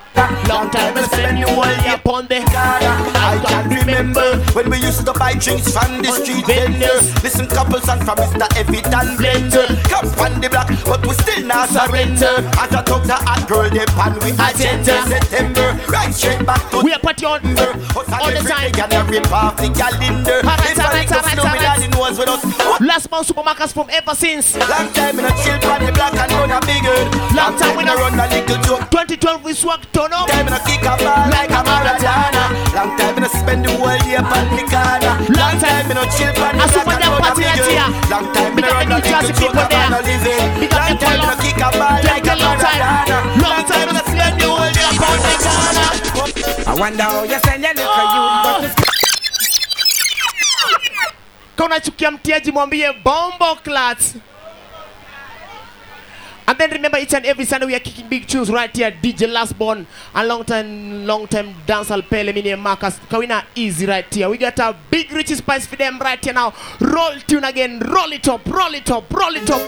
Speaker 1: Long time to spend you all year upon the
Speaker 20: I can remember when we used to buy drinks from the street vendor. Listen couple songs from Mr. Evitt and Blender. Come from the block, but we still not surrender. As I talk to a girl, they pan we agenda. September, right straight back to
Speaker 1: We are party on all the time.
Speaker 20: And I rip off the calendar.
Speaker 1: Alright,
Speaker 20: I
Speaker 1: alright,
Speaker 20: like us,
Speaker 1: alright,
Speaker 20: no,
Speaker 1: alright.
Speaker 20: daddy knows with us.
Speaker 1: Last month Supa Marcus from ever since.
Speaker 20: Long time in a chill from the block and run a bigger.
Speaker 1: Long time
Speaker 20: in a run a little joke.
Speaker 1: 2012 we swag turn up.
Speaker 20: Time in a kick a ball like a Maradona. Long time in a spend the whole year on the corner. Long time in a chill on the
Speaker 1: party
Speaker 20: Long time in a
Speaker 1: run
Speaker 20: run
Speaker 1: the people there.
Speaker 20: Long time in a kick a ball like a. Maradona.
Speaker 1: Long time in a spend the whole year on the corner.
Speaker 4: I wonder how you send your little youth, but
Speaker 1: Kona chukia mtiaji mwambie bombo clat. And then remember each and every Sunday we are kicking big tunes right here. DJ Lastborn and long time, long time dancer pele mini Marcus. Kawina easy right here. We got a big rich spice for them right here now. Roll tune again. Roll it up. Roll it up. Roll it up.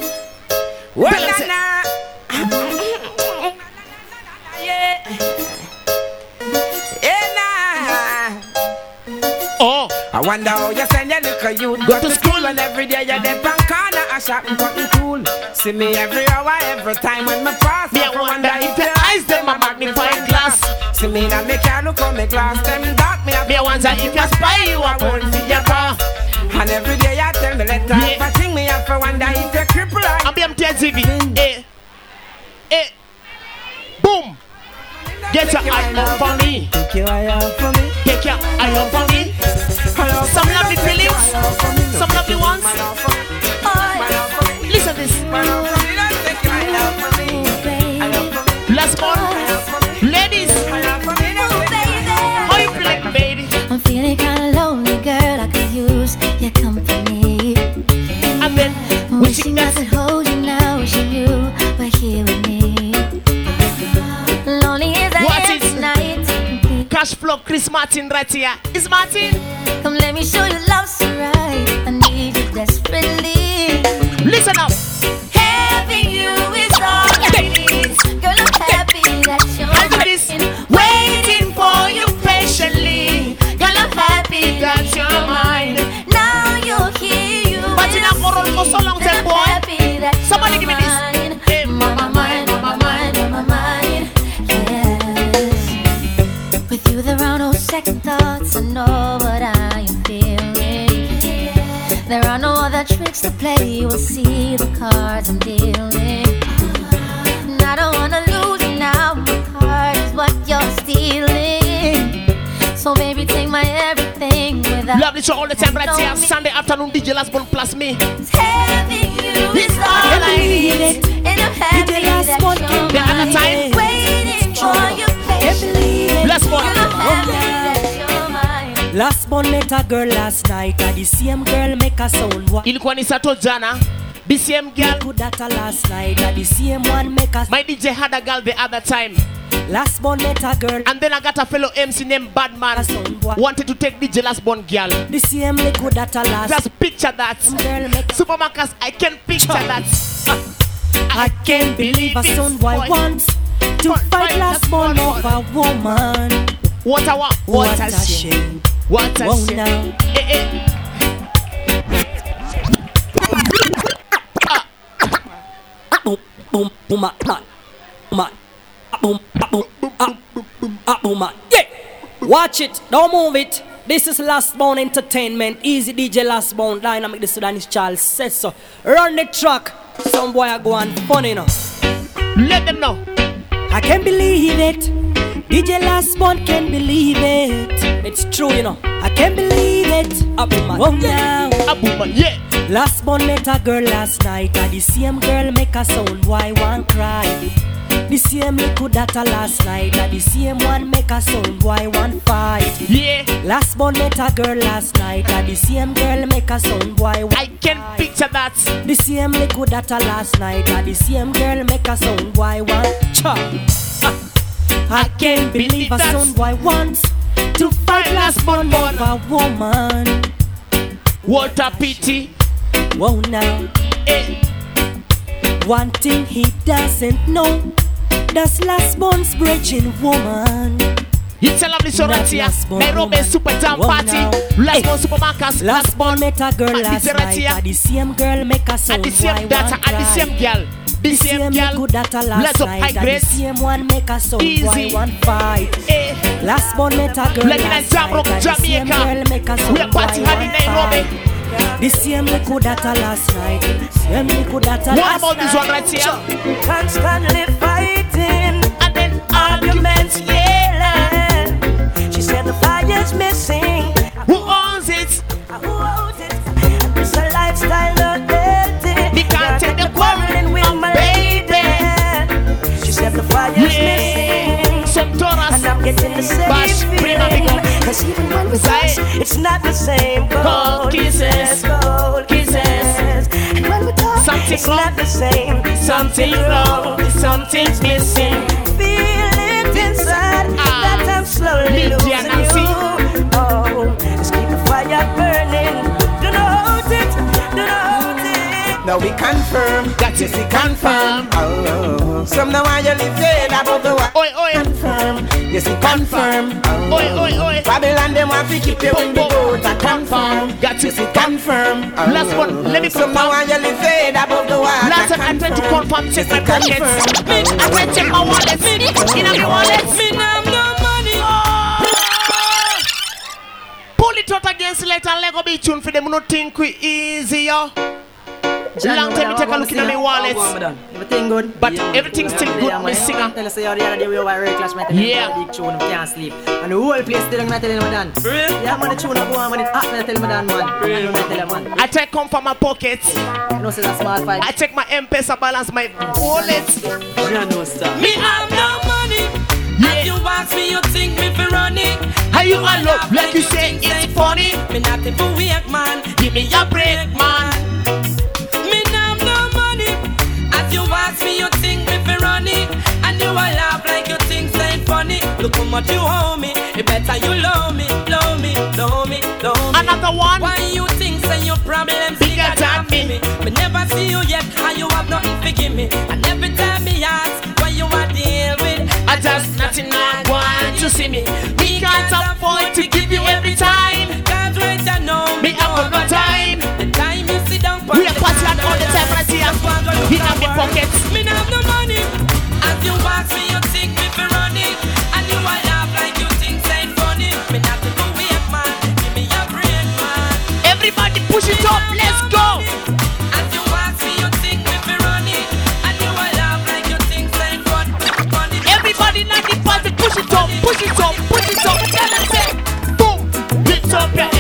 Speaker 4: Well. [LAUGHS] Yeah,
Speaker 1: Oh.
Speaker 4: I wonder how you send your little youth go to school and every day you're there on corner a shopping cotton tool. See me every hour, every time when me pass.
Speaker 1: Me, I wonder if your eyes them a magnifying glass.
Speaker 4: See me now me can't look on me glass them dark me.
Speaker 1: Me, I wonder if you spy you a born for your car.
Speaker 4: And every day I tell me let
Speaker 1: Yeah.
Speaker 4: yeah. thing me to wonder if you cripple or
Speaker 1: I'm TV. Eh. Eh. Boom. Get your eye off for me.
Speaker 4: Take your eye off for me.
Speaker 1: Take your eye off for me. Some lovely feelings. Some lovely ones. Listen this. Last one. Ladies. How you feeling, baby?
Speaker 6: I'm feeling kinda lonely, girl. I could use your company.
Speaker 1: I've been
Speaker 6: wishing I could
Speaker 1: Cash flow It's Martin right here. It's Martin.
Speaker 6: Come let me show you love so right. I need you desperately.
Speaker 1: Listen up.
Speaker 6: Having you is all I need. Girl, I'm happy that you're mine. Waiting for you patiently. Girl, I'm happy that you're mine. Now you're here, you
Speaker 1: a world for so long, tell boy. Somebody give me this.
Speaker 6: To play. You will see the cards I'm dealing. And I don't wanna lose you now. My card is what you're stealing. So baby, take my everything without.
Speaker 1: Love the show all the time right here. Sunday afternoon, DJ Last Born plus me.
Speaker 6: Having you is all I need. And I'm happy that you're
Speaker 1: The other time.
Speaker 6: mine.
Speaker 1: Last
Speaker 13: born met a girl last night, and the same girl make a sound. What?
Speaker 1: Ilikuwa ni Sato jana. The same girl.
Speaker 13: Could that a last night, and the same one make a.
Speaker 1: My DJ had a girl the other time.
Speaker 13: Last born met a girl.
Speaker 1: And then I got a fellow MC named Badman. Wanted to take DJ Last Born girl.
Speaker 13: The same liquid that a last.
Speaker 1: Just picture that.
Speaker 13: Girl make
Speaker 1: Supa Marcus, I can picture that.
Speaker 13: I can't believe a son boy wants to fight last born of a woman.
Speaker 1: What a wa- what a shame. What a shame.
Speaker 13: now.
Speaker 1: Eh, eh.
Speaker 13: boom, boom, boom, man, man, man, boom, boom, boom, man. Yeah, watch it, don't move it. This is Last Born Entertainment, Easy DJ Last Born, Dynamic the Sudanese Charles says so. Run the track, some boy are going funny now.
Speaker 1: Let them know.
Speaker 13: I can't believe it. DJ Last Born can't believe it. It's true, you know. I can't believe it. Up man. Whoa, now.
Speaker 1: Man, yeah.
Speaker 13: Last born met a girl last night, and the same girl make a sound. Why one cry? The same liquid that a last night, and the same one make a sound. Why one fight?
Speaker 1: Yeah.
Speaker 13: Last born met a girl last night, and the same girl make a sound. Why one
Speaker 1: I can picture that.
Speaker 13: The same liquid that a last night, and the same girl make a sound. Why one chop? Ah. I can't believe a son boy wants to fight last born of a woman.
Speaker 1: What a pity.
Speaker 13: Whoa now.
Speaker 1: Eh.
Speaker 13: One thing he doesn't know, that's last born's bridging woman.
Speaker 1: It's a lovely show right
Speaker 13: That
Speaker 1: here.
Speaker 13: last born
Speaker 1: Nairobi. Super Jam Party.
Speaker 13: now.
Speaker 1: Last
Speaker 13: Eh.
Speaker 1: Born Supa Marcus.
Speaker 13: Last born met a girl last night, and the same girl make a
Speaker 1: At
Speaker 13: sound.
Speaker 1: the same data. At the same girl. The same girl.
Speaker 13: good that a last night, the same one make a sound.
Speaker 1: Easy.
Speaker 13: Why one fight?
Speaker 1: Eh.
Speaker 13: Last born met a girl
Speaker 1: Like in a
Speaker 13: last night, and the same girl make a sound.
Speaker 1: We are party
Speaker 13: Why
Speaker 1: hard in
Speaker 13: one fight? The same liquid that a last night, same liquid that
Speaker 1: What
Speaker 13: last
Speaker 1: about this one right here?
Speaker 5: Constantly fighting,
Speaker 1: And then
Speaker 5: arguments yelling. She said the fire's missing. Getting the same
Speaker 1: Bash, Prima, big
Speaker 5: feeling. Cause even when we
Speaker 1: Say.
Speaker 5: touch, it's not the same.
Speaker 1: Cold kisses.
Speaker 5: cold kisses. And when we talk,
Speaker 1: Something
Speaker 5: it's
Speaker 1: wrong.
Speaker 5: not the same.
Speaker 1: Something wrong. Something's missing.
Speaker 5: Feel it inside
Speaker 1: Ah.
Speaker 5: that I'm slowly
Speaker 1: Lydia
Speaker 5: losing
Speaker 1: Nancy.
Speaker 5: you. Oh, just keep the fire burning. Do not hold it. Do not hold it.
Speaker 3: Now we confirm.
Speaker 1: That is
Speaker 3: we confirm. Oh, some now I you live dead above the water.
Speaker 1: Oi, oi.
Speaker 3: Confirm. Yes, we confirm.
Speaker 1: Oi, oi, oi.
Speaker 3: Babylon them want to keep you in the boat. I confirm.
Speaker 1: Got you.
Speaker 3: Yes, we confirm.
Speaker 1: Last one, let me
Speaker 3: Some now I you live dead above the water.
Speaker 1: Last time I tried to confirm, check my pockets. Bitch, I went check my wallet. In my wallet.
Speaker 21: Me nah have no money.
Speaker 1: Pull it out against let and Lego be tuned for them. No think we easy, yo. Long time me take a look in my wallet.
Speaker 22: Everything good?
Speaker 1: But everything's still good, me singer.
Speaker 22: Tell us the other day we were very clash, man.
Speaker 1: Yeah.
Speaker 22: Big tune, we can't sleep. And the whole place still not telling me done. Yeah, man, the tune up one, man. It hot, man. Tell me done, man. Real, man. Tell you, man.
Speaker 1: I take come from my pockets.
Speaker 22: You know, say that small fight.
Speaker 1: I check my M-Pesa balance, my wallet.
Speaker 22: You know, stop.
Speaker 21: Me have no money. If you ask me, you think me fi run it.
Speaker 1: How you all look like you say it's funny?
Speaker 21: Me not the weak man.
Speaker 1: Give me a break, man.
Speaker 21: You ask me, you think me fi run it, and you a laugh like you think say funny.
Speaker 3: Look how much you owe me. It better you love me, love me, love me, love me.
Speaker 1: Another one.
Speaker 3: Why you think say your problems bigger than me? Me never see you yet, and you have nothing to give me. And every time me ask what you want deal with,
Speaker 1: I just nothing I want to see me. We can't afford to give you every time. My.
Speaker 3: Me not have no money. As you me, you think me fi run it, and you laugh like you think say funny. Me not to go man, give me your brain man.
Speaker 1: Everybody push it up. Let's go.
Speaker 3: As you ask me, you think me fi run it, and you a laugh like you think say fun, funny.
Speaker 1: Everybody not the party. Push it up. Push it up. Push it up. Tell them say, boom. Lift up your hands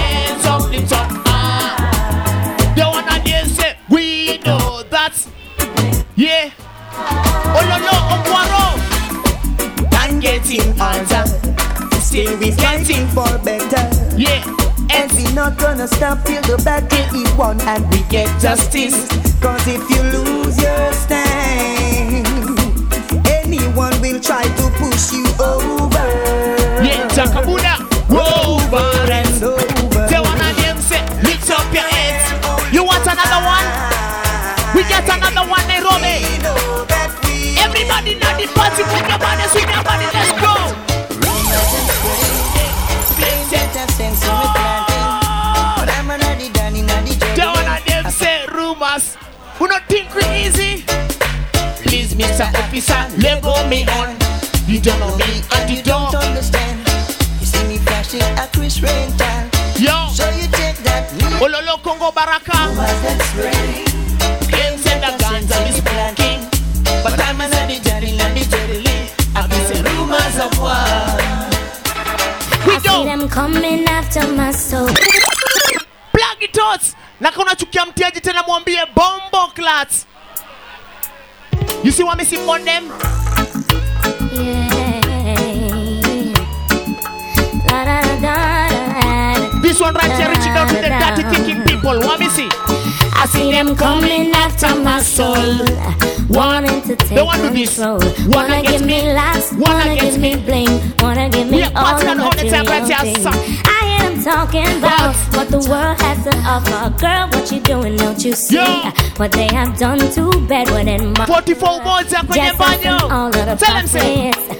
Speaker 1: Yeah. Oh no no. Oh, Okwaro.
Speaker 5: I'm getting older. Still we fighting for better.
Speaker 1: Yeah.
Speaker 5: And we not gonna stop till the battle is won and we get justice. Cause if you lose
Speaker 1: me on. You don't know me and you don't
Speaker 5: understand. You see me flashing a Chris rental.
Speaker 1: Yo.
Speaker 5: So you take that
Speaker 1: Ololo Congo Baraka. Claims and the guns are smoking. But I'm a lady, jelly, lady, jelly. I've been saying rumors of war.
Speaker 17: I see them coming after my soul.
Speaker 1: Plug it out. Na kama unachukia mtiaji tena mwambie bombo clats. You see what me see on them?
Speaker 17: coming after my soul, wanting to take control.
Speaker 1: Wanna
Speaker 17: wanna give me last.
Speaker 1: wanna
Speaker 17: give me bling, wanna give me all the material I am talking about what the world has to offer. Girl, what you doing? Don't you see what they have done to bad What in my
Speaker 1: 44 words
Speaker 17: up in your
Speaker 1: Tell them say.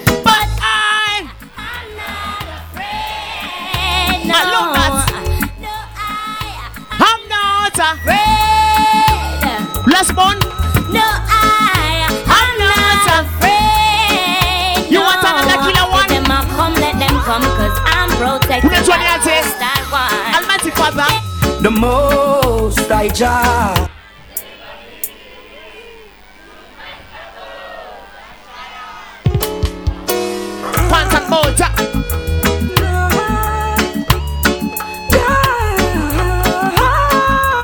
Speaker 5: The most I jar.
Speaker 1: Pants and motor.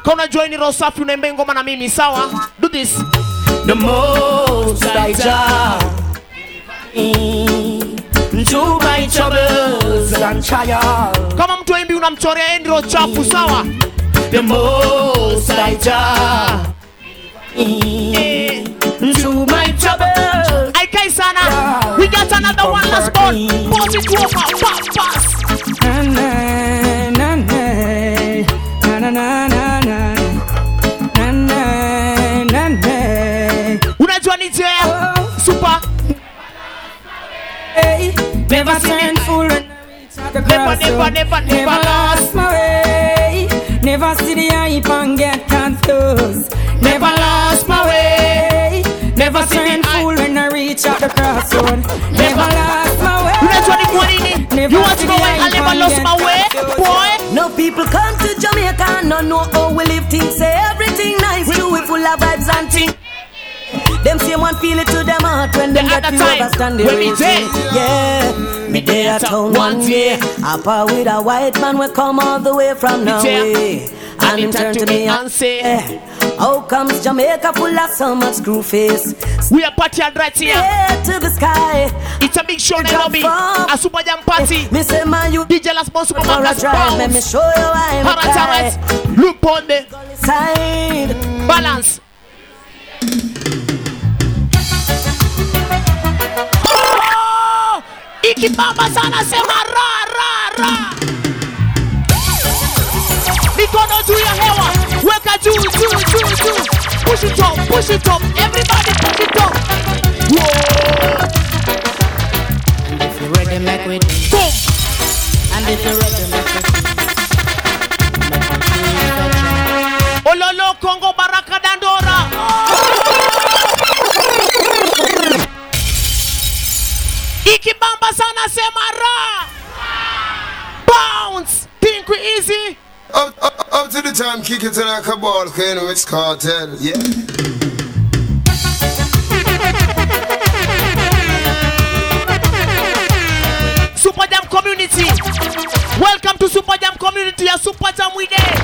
Speaker 1: Kona join roho safi unaimba ngoma na mimi sawa? Do this.
Speaker 5: The most I jar. To my troubles and trials.
Speaker 1: Kama mtu aimbi unamchorea endro chafu sawa?
Speaker 5: The most I jar. To my troubles.
Speaker 1: Aikai sana. We got another one last one. Pause it over. Pass, pass.
Speaker 5: Na na na na na na na na Hey, never turn fool when I reach at the
Speaker 1: Never,
Speaker 5: crossroad.
Speaker 1: never, never, never
Speaker 5: never lost my way. Never see the hype and get confused. Never lost my way. Never turn fool when I reach at the crossroad. Never lost my way.
Speaker 1: Unajua ni kwa nini?
Speaker 5: Never
Speaker 1: You want to
Speaker 5: see
Speaker 1: know why I never lost my way? Boy.
Speaker 5: No people come to Jamaica and no know how we live things. Say everything nice, true, we full of vibes and things. Them same one feel it to them heart when them get
Speaker 1: time,
Speaker 5: overstand the
Speaker 1: me
Speaker 5: real Yeah, me day at town one day. Apart with a white man, we come all the way from Norway. And him turn to me and say, How comes Jamaica full of so much screw face?
Speaker 1: We are party and right here.
Speaker 5: Head to the sky.
Speaker 1: It's a big show, Nairobi.
Speaker 5: from-
Speaker 1: A super jam party.
Speaker 5: Eh, me say, man, you
Speaker 1: DJ Last Boss Super
Speaker 5: for a
Speaker 1: Marcus.
Speaker 5: Let me show you why I'm.
Speaker 1: Look on the
Speaker 5: side.
Speaker 1: balance. Oh! ikibamba sana sema ra ra ra mikono juu ya hewa weka juu juu juu juu push it up push it up everybody push it up Whoa.
Speaker 23: And if you're ready, make we do.
Speaker 1: Boom.
Speaker 23: And if you're ready, make we do.
Speaker 1: ololo kongo baraka ikibamba sana sema ra bounce think we easy
Speaker 2: Up, up, up to the time, kick it like a ball, you know it's cartel, yeah.
Speaker 1: Super Jam community. Welcome to Super Jam community. A Super Jam we there.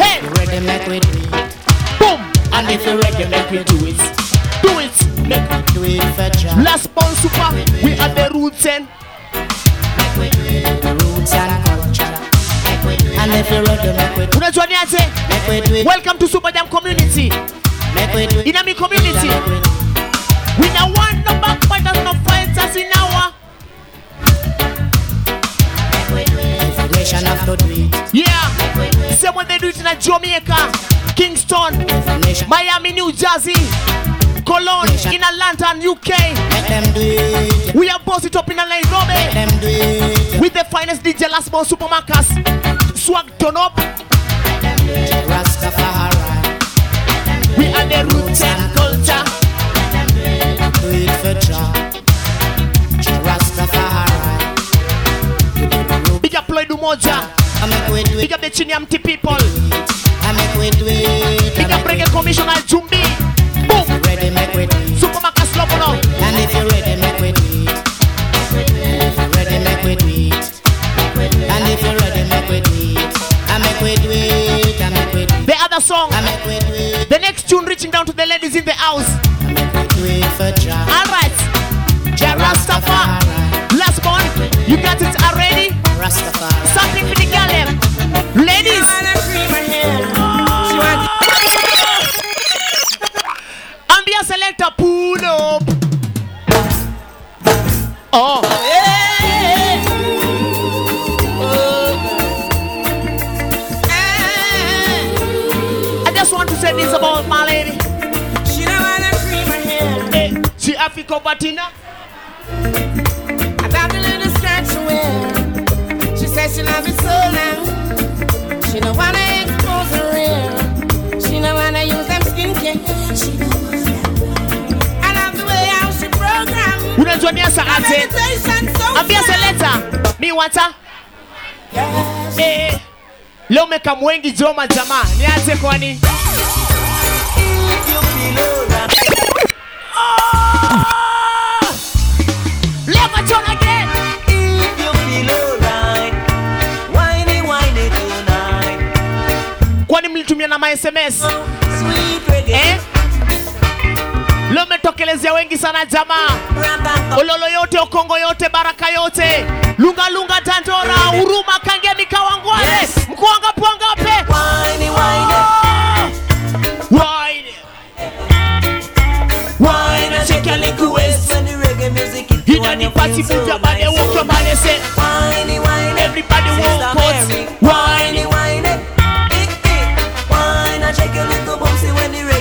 Speaker 1: Hey.
Speaker 23: You ready, make we do it.
Speaker 1: Boom. And if you're ready, make we do it. It. Make we
Speaker 23: do it for.
Speaker 1: Last born super. We are the roots and
Speaker 23: Make we do it. Roots and culture. Make we do it. And if you're ready, make we do? Make we do it.
Speaker 1: Welcome to Super Jam community.
Speaker 23: Make we do it.
Speaker 1: In a me community.
Speaker 23: We do it.
Speaker 1: We no want no backbiters, no fighters in our.
Speaker 23: Information of the do it.
Speaker 1: Yeah. Same when they do it in Jamaica, Kingston, Miami, New Jersey, Cologne, in Atlanta, and UK.
Speaker 23: Make them do it.
Speaker 1: We have bossed it up in Nairobi.
Speaker 23: Make them do it.
Speaker 1: With the finest DJ last month, Supa Marcus. Swag turn up. We are the roots and culture.
Speaker 23: Do it for Jah.
Speaker 1: Big up Lloyd Umoja.
Speaker 23: I make we do
Speaker 1: Big up the Chinyamti people.
Speaker 23: I make we do it.
Speaker 1: Big up Reggae Commissioner Jumbi.
Speaker 23: You ready, make do it.
Speaker 1: Supa Marcus Lopono.
Speaker 23: And if you're ready, make do it. And if you're ready, make do it. And if you're ready, make do it. I make do it. I make we do it.
Speaker 1: The other song.
Speaker 23: I make do it.
Speaker 1: The next tune reaching down to the ladies in the up. Oh. I just want to say this about my lady.
Speaker 3: She don't wanna cream her hair.
Speaker 1: Hey, she Africa Batina.
Speaker 3: I got a little skirt to wear. She says she loves it so long.
Speaker 1: Niasa ate
Speaker 3: Meditation so
Speaker 1: ambia
Speaker 3: fast.
Speaker 1: seleta mi wata eh, leo meka mwengi joma jamaa niache kwani? Ah! Leo again. kwani mlitumia na ma sms eh? Leo metokelezea wengi sana jamaa. Ololo yote okongo yote baraka yote. Lunga lunga Dandora huruma kangemi Kawangware mkuanga pwangape Wine. Wine, shake your little waist. Inna the party, move your body, walk your body, say. Everybody walk out. Wine.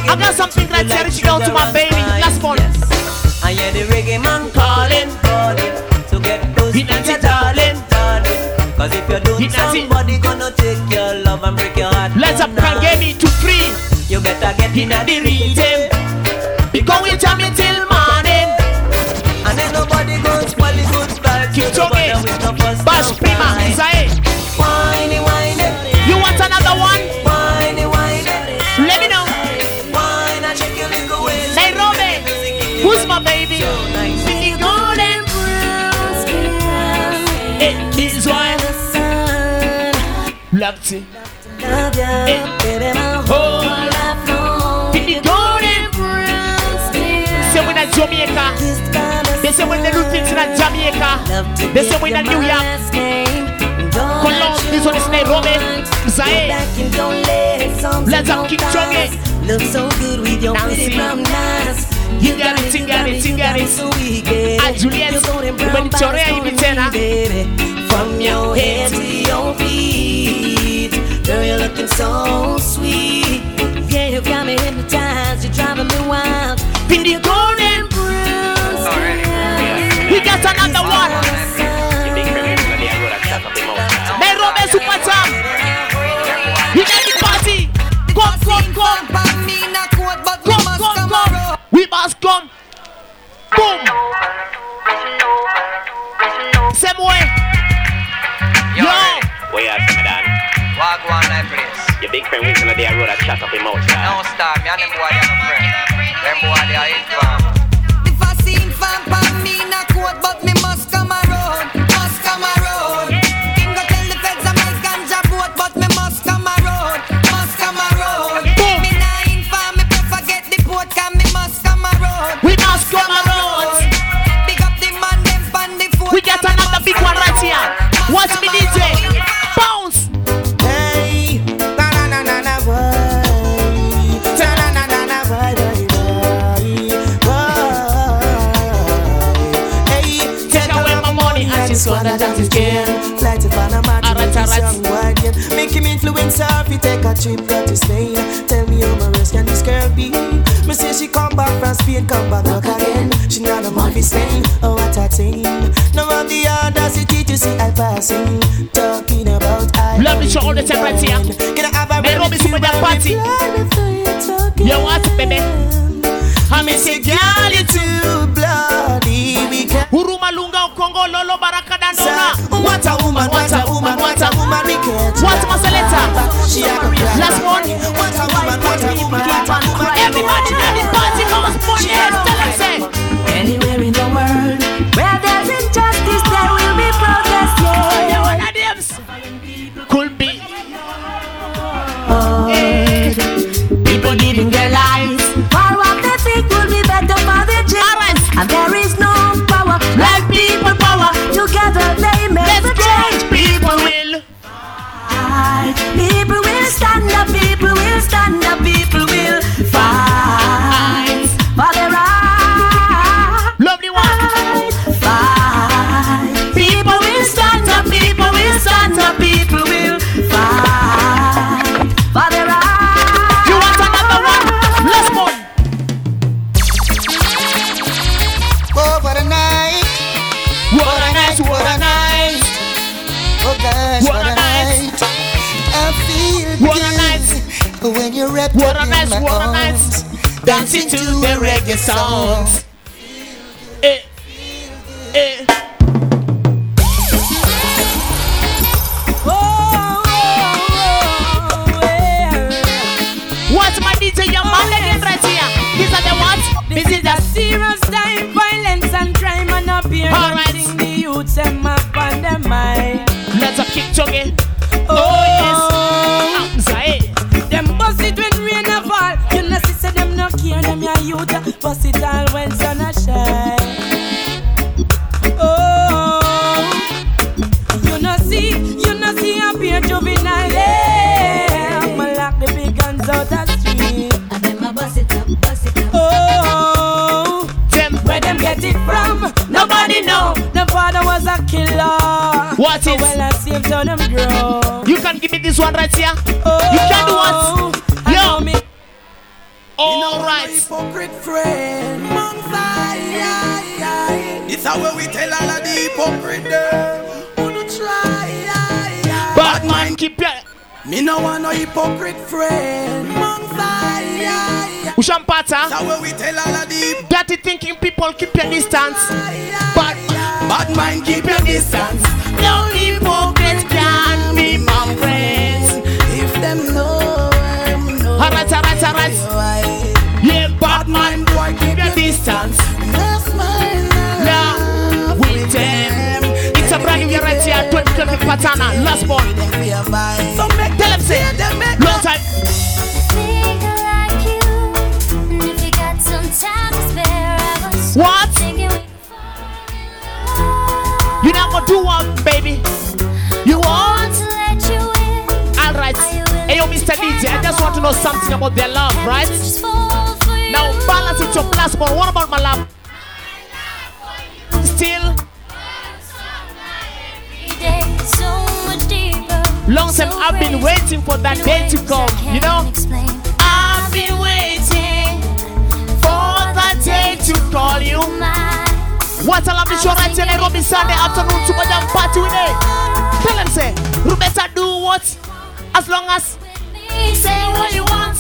Speaker 1: I got something like that reaching out to my baby.
Speaker 5: Somebody gonna take your love and break your heart.
Speaker 1: Let's up Kangemi to free.
Speaker 5: You better get in
Speaker 1: Inna the rhythm. Jamaica. They say when they do things in Jamaica. They say when in New York. Cologne, this one is Nairobi. Zaire.
Speaker 24: Let's
Speaker 1: have King Johnny.
Speaker 24: Look so good with your pretty brown eyes.
Speaker 1: You got it, you got it, you got it. Ah, Juliet, when it's your hair,
Speaker 5: From your head to your feet. Girl, you're looking so
Speaker 25: friend waiting on the chat up.
Speaker 26: No, star, me and them boy, they are friend. Them boy, they are
Speaker 5: his I'm. Make him influencer if he take a trip, to stay. Tell me how my rest can this girl be? Me say she come back from Spain, come back back again. She not a movie stain, oh what a thing. Now of the city to see I passing, talking about I.
Speaker 1: Love the show all the time right here. Can I have a Nairobi Super Dad Party. You want, baby? I miss a girl, you too
Speaker 5: bloody. We can. What a woman, what a woman, what a woman we get.
Speaker 1: What letter?
Speaker 5: She a career.
Speaker 1: Last one.
Speaker 5: What a woman, what a woman, what a woman.
Speaker 1: Everybody everybody, this party comes money. Tell
Speaker 2: us. matter.
Speaker 1: Dirty thinking people, keep your distance. Bad,
Speaker 2: bad mind, keep your distance.
Speaker 1: No hypocrite can be my friends.
Speaker 2: If them know I'm no.
Speaker 1: Alright, alright, alright. Yeah, bad mind, boy, keep your distance. Love with them. It's a brand new year right here, 2020 pattern. Last one.
Speaker 2: So make
Speaker 1: them say. you want, baby. You want? All right. Hey, yo, Mr. DJ, I just want to know something about their love, right? Now balance it your plus, but what about my love? Still. Long time so I've been waiting for that day to come, you know? Explain. I've been waiting for that day to call you. My what I love the show right here, Nairobi Sunday afternoon, Super Jam Party with it. Tell them, say, you better do what? As long as say what you want,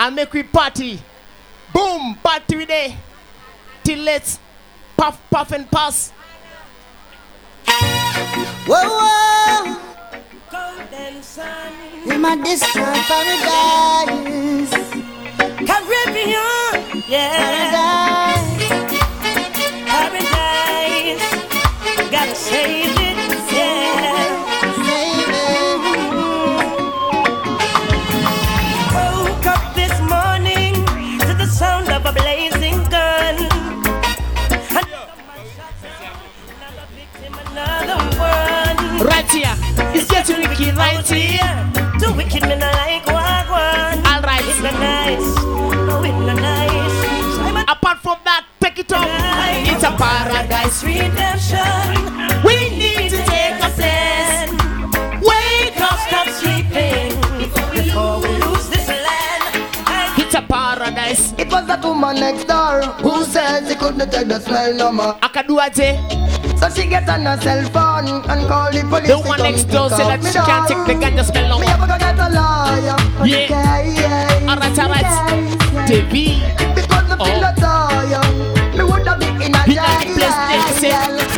Speaker 1: And make we party. Boom, party with it. Till let's puff, puff, and pass.
Speaker 14: Whoa, whoa. Golden sun. In my distant paradise.
Speaker 27: Caribbean, yeah.
Speaker 1: Right.
Speaker 27: Too wicked, me not like what.
Speaker 1: Alright.
Speaker 27: It's not nice. No, it's not nice.
Speaker 1: Apart from that, pick it up. It's a paradise
Speaker 27: redemption.
Speaker 1: We need to take a plan. Wake up,
Speaker 27: Stop sleeping before we lose this land.
Speaker 1: It's a paradise.
Speaker 14: It was that woman next door who said she couldn't take the smell no more.
Speaker 1: Akaduaje.
Speaker 14: So she get on her cell phone and call the police.
Speaker 1: The one next door said that she can't take the ganja smell no
Speaker 14: Me ever gonna get a lawyer? for the
Speaker 1: Yeah. Alright, alright. TV.
Speaker 14: Because me feel oh. a lawyer, me woulda been in a
Speaker 1: In a place
Speaker 14: jail.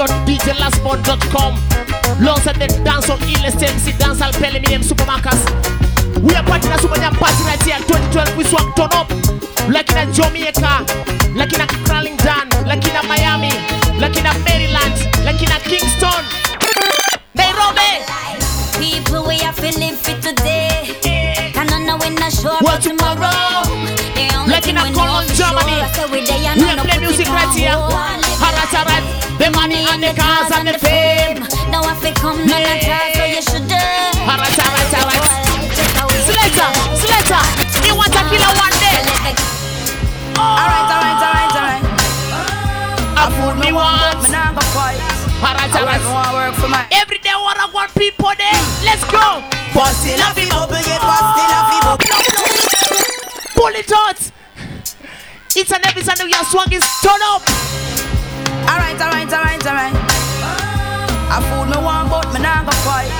Speaker 1: www.djlastborn.com at the dance on MC dance al pele medium Supa Marcus. We are partying a super party right here 2012 we swag turn up like in Jamaica, like in a Crowlington, like in Miami, like in Maryland, like in Kingston. Nairobi.
Speaker 6: People, we to live for today. And I know we're not sure about tomorrow.
Speaker 1: Like in a
Speaker 6: thing we know
Speaker 1: Cologne, Germany.
Speaker 6: We there and
Speaker 1: We
Speaker 6: I
Speaker 1: are
Speaker 6: know
Speaker 1: play music right here. Alright, alright. The money and the cars and the fame.
Speaker 6: Now if it come, none of try, so you should do.
Speaker 1: Alright, alright, alright. Slater, Slater, you want a killer one day? Oh.
Speaker 5: Alright, alright, alright, alright.
Speaker 1: I fool me once.
Speaker 5: Me nah go fight.
Speaker 1: Alright,
Speaker 5: I
Speaker 1: alright.
Speaker 5: work, wanna work.
Speaker 1: Every day, one I want people there. Let's go.
Speaker 5: Bustin' a fi bubble, yeah, bustin' a fi.
Speaker 1: Pull it out. It's an episode of your swag is turn up.
Speaker 5: Alright, alright, alright, alright. I fool me one, but me nah go fight.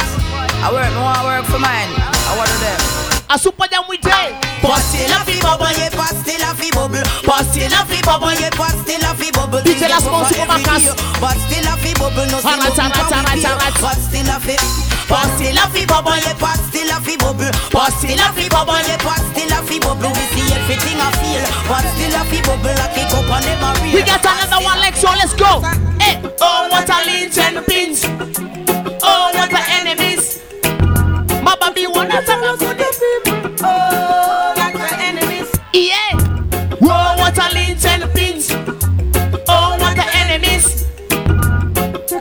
Speaker 5: I work, me want work for mine. I want to them.
Speaker 1: A super jam we day.
Speaker 5: Pastille a fi bubble, yeah, pastille a fi bubble. Pastille a fi bubble, yeah, pastille a fi bubble.
Speaker 1: DJ Last Born, Supa Marcus.
Speaker 5: Pastille a fi bubble, no
Speaker 1: Alright, alright, alright, alright.
Speaker 5: Pastille a fi Pastille a fi bubble, yeah, pastille a fi bubble. Pastille a fi bubble, yeah, pastille a fi bubble. We see everything I feel. Pastille a fi bubble, like it up on them a real.
Speaker 1: We got another one, Lex, so let's go. Hey, oh, what a lynch and pins. Oh, what a enemies. My baby, wanna tell us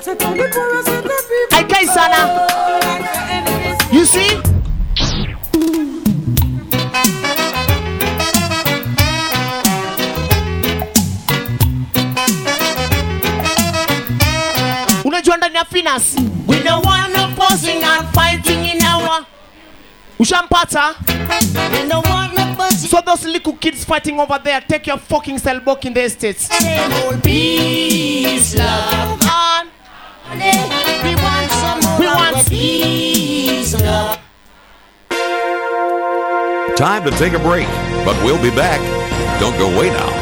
Speaker 1: Hey, Kaisana. You see? Unajua ndani ya Finas we don't want no posing and fighting in our Ushampata?
Speaker 5: We don't want no posing.
Speaker 1: So those little kids fighting over there, take your fucking cell book in the estates.
Speaker 5: Peace, love. We want some more.
Speaker 28: Time to take a break, but we'll be back. Don't go away now.